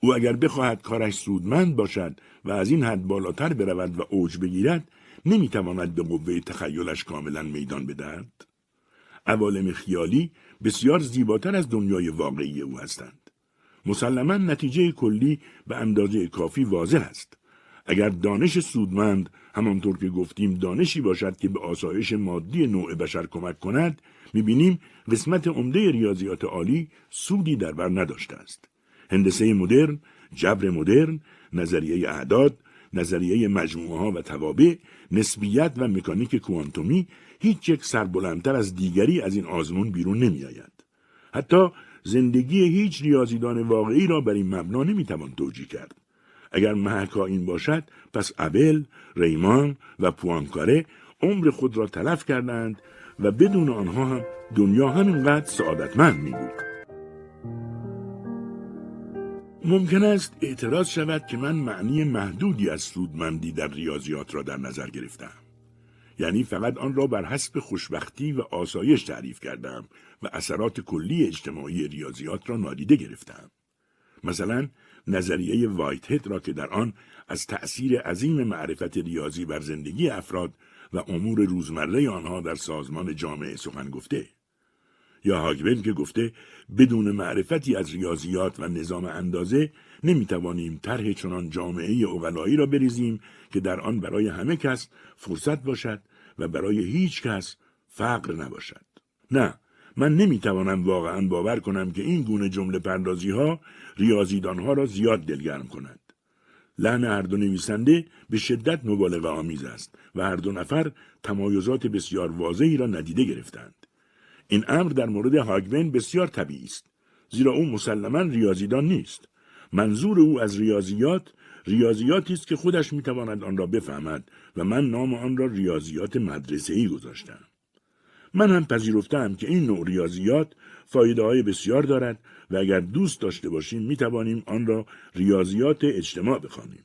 او اگر بخواهد کارش سودمند باشد و از این حد بالاتر برود و اوج بگیرد نمی‌تواند به قوه تخیلش کاملا میدان بدهد؟ عوالم خیالی بسیار زیباتر از دنیای واقعی او هستند. مسلما نتیجه کلی به اندازه کافی واضح است. اگر دانش سودمند همانطور که گفتیم دانشی باشد که به آسایش مادی نوع بشر کمک کند می‌بینیم قسمت عمده ریاضیات عالی سودی در بر نداشته است. هندسه مدرن جبر مدرن نظریه اعداد نظریه مجموعه ها و توابع نسبیت و مکانیک کوانتومی هیچ یک سربلندتر از دیگری از این آزمون بیرون نمی آید. حتی زندگی هیچ ریاضیدان واقعی را بر این مبنا نمی‌توان توجیه کرد. اگر محکا این باشد پس ابل، ریمان و پوانکاره عمر خود را تلف کردند و بدون آنها هم دنیا همینقدر سعادتمند می بود. ممکن است اعتراض شود که من معنی محدودی از سودمندی در ریاضیات را در نظر گرفتم. یعنی فقط آن را بر حسب خوشبختی و آسایش تعریف کردم و اثرات کلی اجتماعی ریاضیات را نادیده گرفتم. مثلا نظریه وایت را که در آن از تأثیر عظیم معرفت ریاضی بر زندگی افراد و امور روزمره آنها در سازمان جامعه سخن گفته. یا هاگبل که گفته بدون معرفتی از ریاضیات و نظام اندازه نمی‌توانیم طرح چنان جامعه اقلایی را بریزیم که در آن برای همه کس فرصت باشد و برای هیچ کس فقر نباشد. نه، من نمی‌توانم واقعا باور کنم که این گونه جمله پردازی ها ریاضیدان ها را زیاد دلگرم کند. لحن هر دو نویسنده به شدت مبالغه آمیز است و هر دو نفر تمایزات بسیار واضحی را ندیده گرفتند. این امر در مورد هاگبن بسیار طبیعی است زیرا او مسلما ریاضیدان نیست منظور او از ریاضیات ریاضیاتی است که خودش می‌تواند آن را بفهمد و من نام آن را ریاضیات مدرسه ای گذاشتم من هم پذیرفتم که این نوع ریاضیات فایده های بسیار دارد و اگر دوست داشته باشیم می توانیم آن را ریاضیات اجتماع بخوانیم.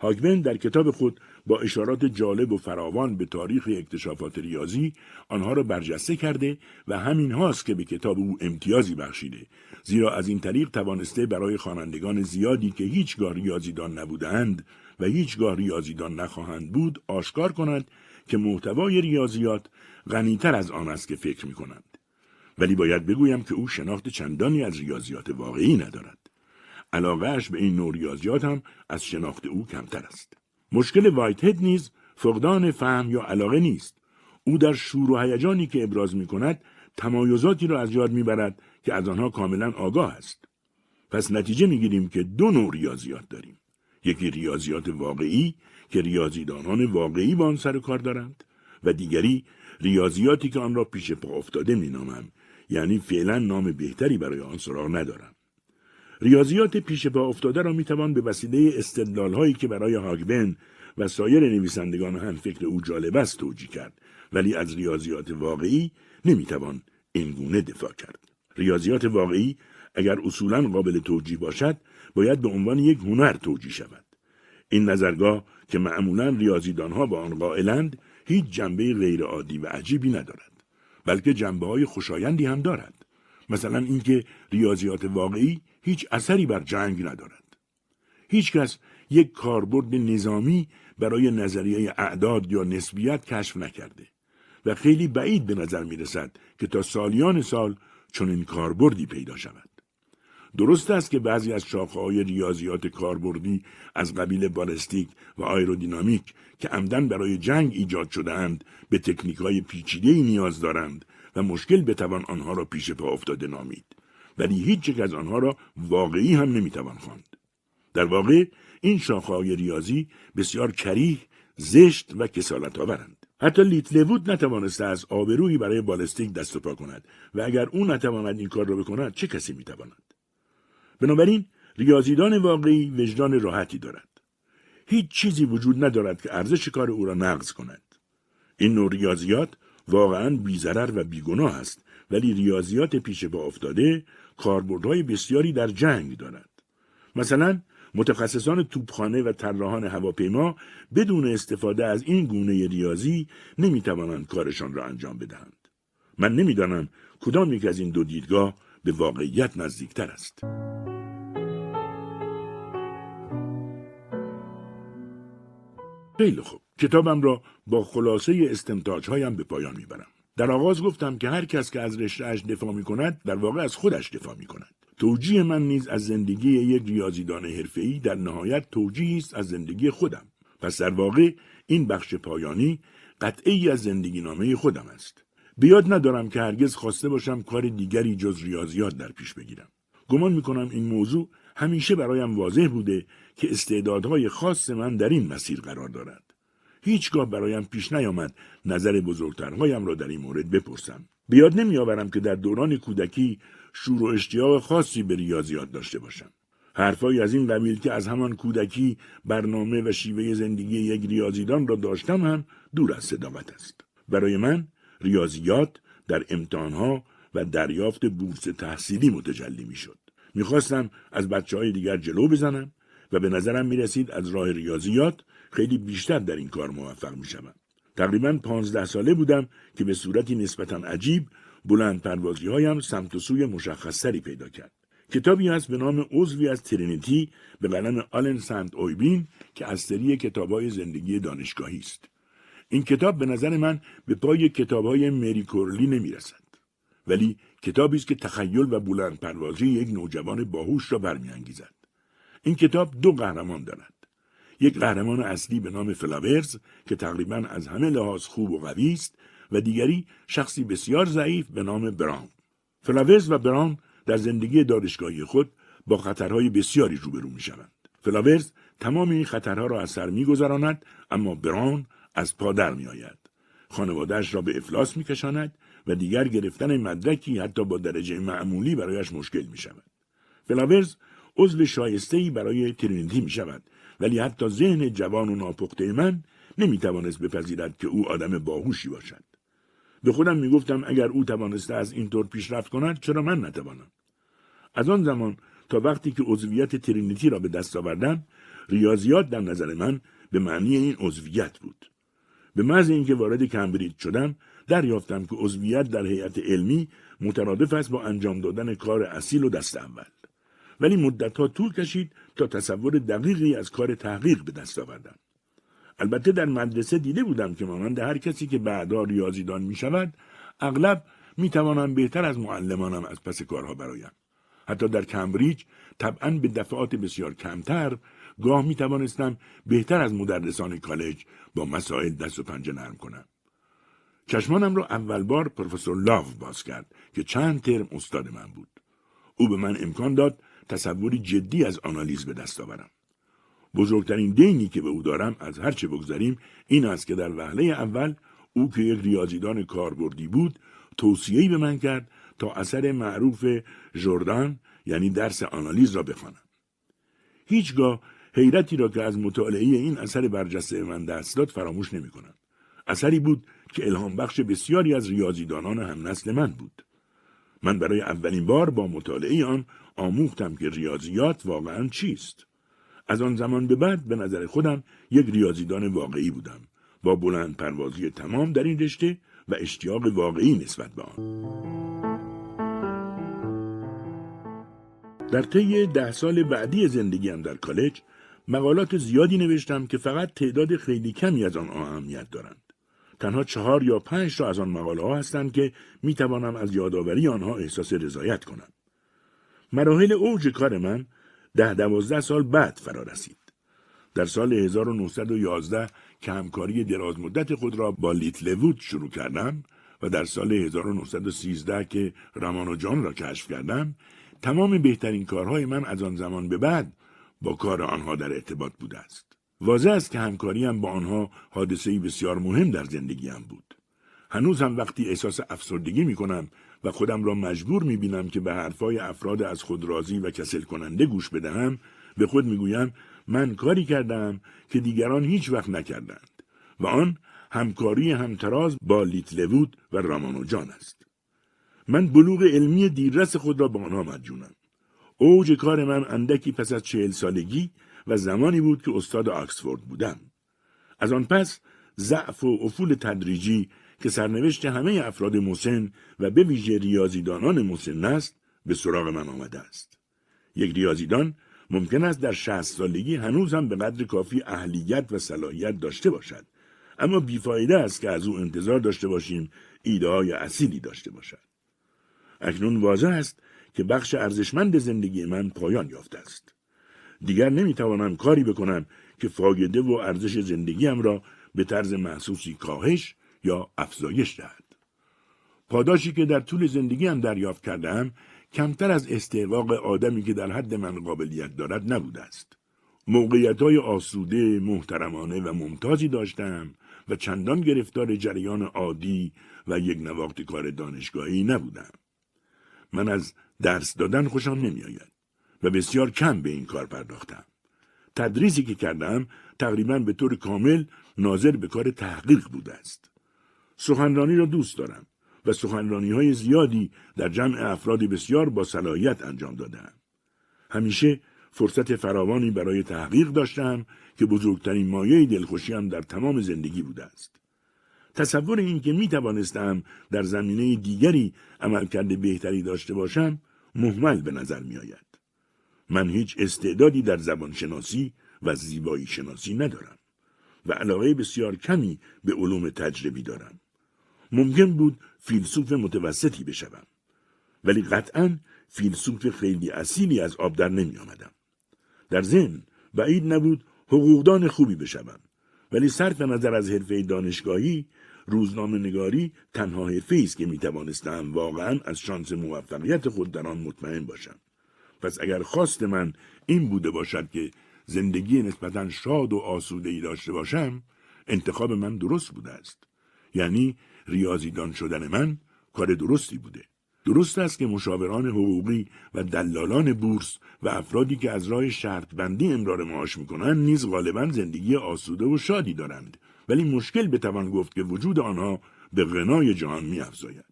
هاگبن در کتاب خود با اشارات جالب و فراوان به تاریخ اکتشافات ریاضی آنها را برجسته کرده و همین هاست که به کتاب او امتیازی بخشیده زیرا از این طریق توانسته برای خوانندگان زیادی که هیچگاه ریاضیدان نبودند و هیچگاه ریاضیدان نخواهند بود آشکار کند که محتوای ریاضیات غنیتر از آن است که فکر می کنند. ولی باید بگویم که او شناخت چندانی از ریاضیات واقعی ندارد. علاقهش به این نوع ریاضیات هم از شناخت او کمتر است. مشکل وایت هد نیز فقدان فهم یا علاقه نیست. او در شور و هیجانی که ابراز می کند تمایزاتی را از یاد می‌برد که از آنها کاملا آگاه است. پس نتیجه می‌گیریم که دو نوع ریاضیات داریم. یکی ریاضیات واقعی که ریاضیدانان واقعی با آن سر کار دارند و دیگری ریاضیاتی که آن را پیش پا افتاده مینامم یعنی فعلا نام بهتری برای آن سراغ ندارم. ریاضیات پیش پا افتاده را می‌توان به وسیله استدلال هایی که برای هاگبن و سایر نویسندگان هم فکر او جالب است توجیه کرد. ولی از ریاضیات واقعی نمی‌توان این گونه دفاع کرد. ریاضیات واقعی اگر اصولا قابل توجیه باشد باید به عنوان یک هنر توجیه شود. این نظرگاه که معمولا ریاضیدانها با آن قائلند هیچ جنبه غیرعادی و عجیبی ندارد بلکه جنبه های خوشایندی هم دارد. مثلا اینکه ریاضیات واقعی هیچ اثری بر جنگ ندارد هیچ کس یک کاربرد نظامی برای نظریه اعداد یا نسبیت کشف نکرده و خیلی بعید به نظر می رسد که تا سالیان سال چنین کاربردی پیدا شود. درست است که بعضی از های ریاضیات کاربردی از قبیل بالستیک و آیرودینامیک که عمدن برای جنگ ایجاد شدهاند به تکنیک های پیچیده نیاز دارند و مشکل بتوان آنها را پیش پا افتاده نامید ولی هیچ یک از آنها را واقعی هم نمی‌توان خواند. در واقع این های ریاضی بسیار کریه زشت و کسالت آورند حتی لیتلوود نتوانسته از آبرویی برای بالستیک دست و پا کند و اگر او نتواند این کار را بکند چه کسی می‌تواند؟ بنابراین ریاضیدان واقعی وجدان راحتی دارد هیچ چیزی وجود ندارد که ارزش کار او را نقض کند. این نوع ریاضیات واقعا بیزرر و بیگناه است ولی ریاضیات پیش با افتاده کاربردهای بسیاری در جنگ دارد مثلا متخصصان توپخانه و طراحان هواپیما بدون استفاده از این گونه ریاضی نمی‌توانند کارشان را انجام بدهند. من نمی‌دانم کدام یک از این دو دیدگاه به واقعیت نزدیکتر است. خیلی خوب. کتابم را با خلاصه استنتاج هایم به پایان می‌برم. در آغاز گفتم که هر کس که از رشتهاش دفاع می کند در واقع از خودش دفاع می کند. توجیه من نیز از زندگی یک ریاضیدان حرفه‌ای در نهایت توجیهی است از زندگی خودم. پس در واقع این بخش پایانی قطعی از زندگی نامه خودم است. بیاد ندارم که هرگز خواسته باشم کار دیگری جز ریاضیات در پیش بگیرم. گمان می‌کنم این موضوع همیشه برایم واضح بوده که استعدادهای خاص من در این مسیر قرار دارد. هیچگاه برایم پیش نیامد نظر بزرگترهایم را در این مورد بپرسم بیاد نمیآورم که در دوران کودکی شور و اشتیاق خاصی به ریاضیات داشته باشم. حرفایی از این قبیل که از همان کودکی برنامه و شیوه زندگی یک ریاضیدان را داشتم هم دور از صداقت است. برای من ریاضیات در امتحانها و دریافت بورس تحصیلی متجلی می شد. می‌خواستم از بچه های دیگر جلو بزنم و به نظرم می رسید از راه ریاضیات خیلی بیشتر در این کار موفق می شدم. تقریبا پانزده ساله بودم که به صورتی نسبتا عجیب بلند پروازی هایم سمت و سوی مشخصتری پیدا کرد. کتابی هست به نام عضوی از ترینیتی به قلم آلن سنت اویبین که از سری کتابهای زندگی دانشگاهی است. این کتاب به نظر من به پای کتابهای مری کورلی نمی رسد. ولی کتابی است که تخیل و بلند پروازی یک نوجوان باهوش را برمیانگیزد. این کتاب دو قهرمان دارد. یک قهرمان اصلی به نام فلاورز که تقریبا از همه لحاظ خوب و قوی است و دیگری شخصی بسیار ضعیف به نام براون. فلاورز و براون در زندگی دانشگاهی خود با خطرهای بسیاری روبرو می شوند. فلاورز تمام این خطرها را از سر میگذراند اما براون از پا در می آید. خانوادهش را به افلاس می کشاند و دیگر گرفتن مدرکی حتی با درجه معمولی برایش مشکل می شود. فلاورز عضو شایستهی برای ترینیتی می شود ولی حتی ذهن جوان و ناپخته من نمی توانست بپذیرد که او آدم باهوشی باشد. به خودم می‌گفتم اگر او توانسته از اینطور پیشرفت کند چرا من نتوانم؟ از آن زمان تا وقتی که عضویت ترینیتی را به دست آوردم ریاضیات در نظر من به معنی این عضویت بود. به محض اینکه وارد کمبریج شدم دریافتم که عضویت در هیئت علمی مترادف است با انجام دادن کار اصیل و دست اول. ولی مدتها طول کشید تا تصور دقیقی از کار تحقیق به دست آوردم البته در مدرسه دیده بودم که مانند هر کسی که بعدا ریاضیدان می شود اغلب می توانم بهتر از معلمانم از پس کارها برایم. حتی در کمبریج طبعا به دفعات بسیار کمتر گاه می توانستم بهتر از مدرسان کالج با مسائل دست و پنجه نرم کنم. چشمانم را اول بار پروفسور لاو باز کرد که چند ترم استاد من بود. او به من امکان داد تصوری جدی از آنالیز به دست آورم. بزرگترین دینی که به او دارم از هرچه بگذاریم این است که در وهله اول او که یک ریاضیدان کاربردی بود توصیه‌ای به من کرد تا اثر معروف جردان یعنی درس آنالیز را بخوانم هیچگاه حیرتی را که از مطالعه این اثر برجسته من دست داد فراموش نمی کنم. اثری بود که الهام بخش بسیاری از ریاضیدانان هم نسل من بود. من برای اولین بار با مطالعه آن آموختم که ریاضیات واقعا چیست. از آن زمان به بعد به نظر خودم یک ریاضیدان واقعی بودم با بلند پروازی تمام در این رشته و اشتیاق واقعی نسبت به آن. در طی ده سال بعدی زندگیم در کالج مقالات زیادی نوشتم که فقط تعداد خیلی کمی از آن اهمیت دارند. تنها چهار یا پنج را از آن مقاله ها هستند که می توانم از یادآوری آنها احساس رضایت کنم. مراحل اوج کار من ده دوازده سال بعد فرا رسید. در سال 1911 که همکاری دراز مدت خود را با لیتلوود شروع کردم و در سال 1913 که رمان و جان را کشف کردم تمام بهترین کارهای من از آن زمان به بعد با کار آنها در ارتباط بوده است. واضح است که همکاریم با آنها حادثه‌ای بسیار مهم در زندگیم بود. هنوز هم وقتی احساس افسردگی می کنم و خودم را مجبور می بینم که به حرفای افراد از خود راضی و کسل کننده گوش بدهم به خود می گویم من کاری کردم که دیگران هیچ وقت نکردند و آن همکاری همتراز با لیتلوود و رامانوجان است. من بلوغ علمی دیررس خود را به آنها مدیونم. اوج کار من اندکی پس از چهل سالگی و زمانی بود که استاد آکسفورد بودم. از آن پس ضعف و افول تدریجی که سرنوشت همه افراد مسن و به ویژه ریاضیدانان مسن است به سراغ من آمده است. یک ریاضیدان ممکن است در شهست سالگی هنوز هم به قدر کافی اهلیت و صلاحیت داشته باشد اما بیفایده است که از او انتظار داشته باشیم ایده های اصیلی داشته باشد اکنون واضح است که بخش ارزشمند زندگی من پایان یافته است دیگر نمی‌توانم کاری بکنم که فایده و ارزش زندگیم را به طرز محسوسی کاهش یا افزایش دهد پاداشی که در طول زندگیم دریافت کردم کمتر از استحقاق آدمی که در حد من قابلیت دارد نبوده است. موقعیت های آسوده، محترمانه و ممتازی داشتم و چندان گرفتار جریان عادی و یک نواخت کار دانشگاهی نبودم. من از درس دادن خوشم نمیآید و بسیار کم به این کار پرداختم. تدریسی که کردم تقریبا به طور کامل ناظر به کار تحقیق بوده است. سخنرانی را دوست دارم و سخنرانی های زیادی در جمع افرادی بسیار با صلاحیت انجام دادم. همیشه فرصت فراوانی برای تحقیق داشتم که بزرگترین مایه دلخوشیم در تمام زندگی بوده است. تصور این که می توانستم در زمینه دیگری عملکرد بهتری داشته باشم محمل به نظر می آید. من هیچ استعدادی در زبان شناسی و زیبایی شناسی ندارم و علاقه بسیار کمی به علوم تجربی دارم. ممکن بود فیلسوف متوسطی بشوم ولی قطعا فیلسوف خیلی اصیلی از آب در نمی آمدم. در ذهن بعید نبود حقوقدان خوبی بشوم ولی صرف نظر از حرفه دانشگاهی روزنامه نگاری تنها حرفه است که می توانستم واقعا از شانس موفقیت خود در آن مطمئن باشم پس اگر خواست من این بوده باشد که زندگی نسبتا شاد و آسوده ای داشته باشم انتخاب من درست بوده است. یعنی ریاضیدان شدن من کار درستی بوده. درست است که مشاوران حقوقی و دلالان بورس و افرادی که از راه شرط بندی امرار معاش می‌کنند نیز غالبا زندگی آسوده و شادی دارند. ولی مشکل بتوان گفت که وجود آنها به غنای جهان میافزاید.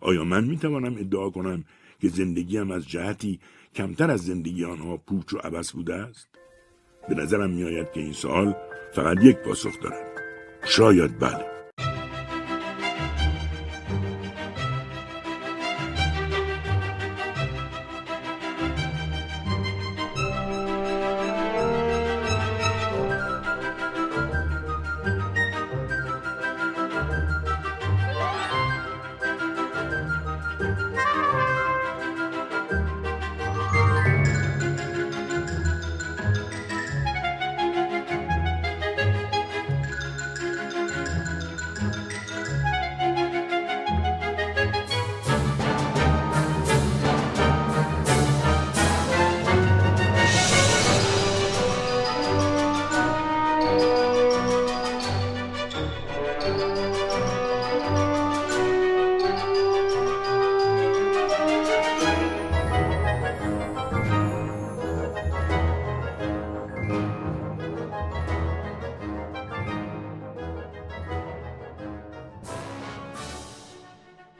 آیا من می‌توانم ادعا کنم که زندگیم از جهتی کمتر از زندگی آنها پوچ و عبس بوده است؟ به نظرم میآید که این سوال فقط یک پاسخ دارد. شاید بله.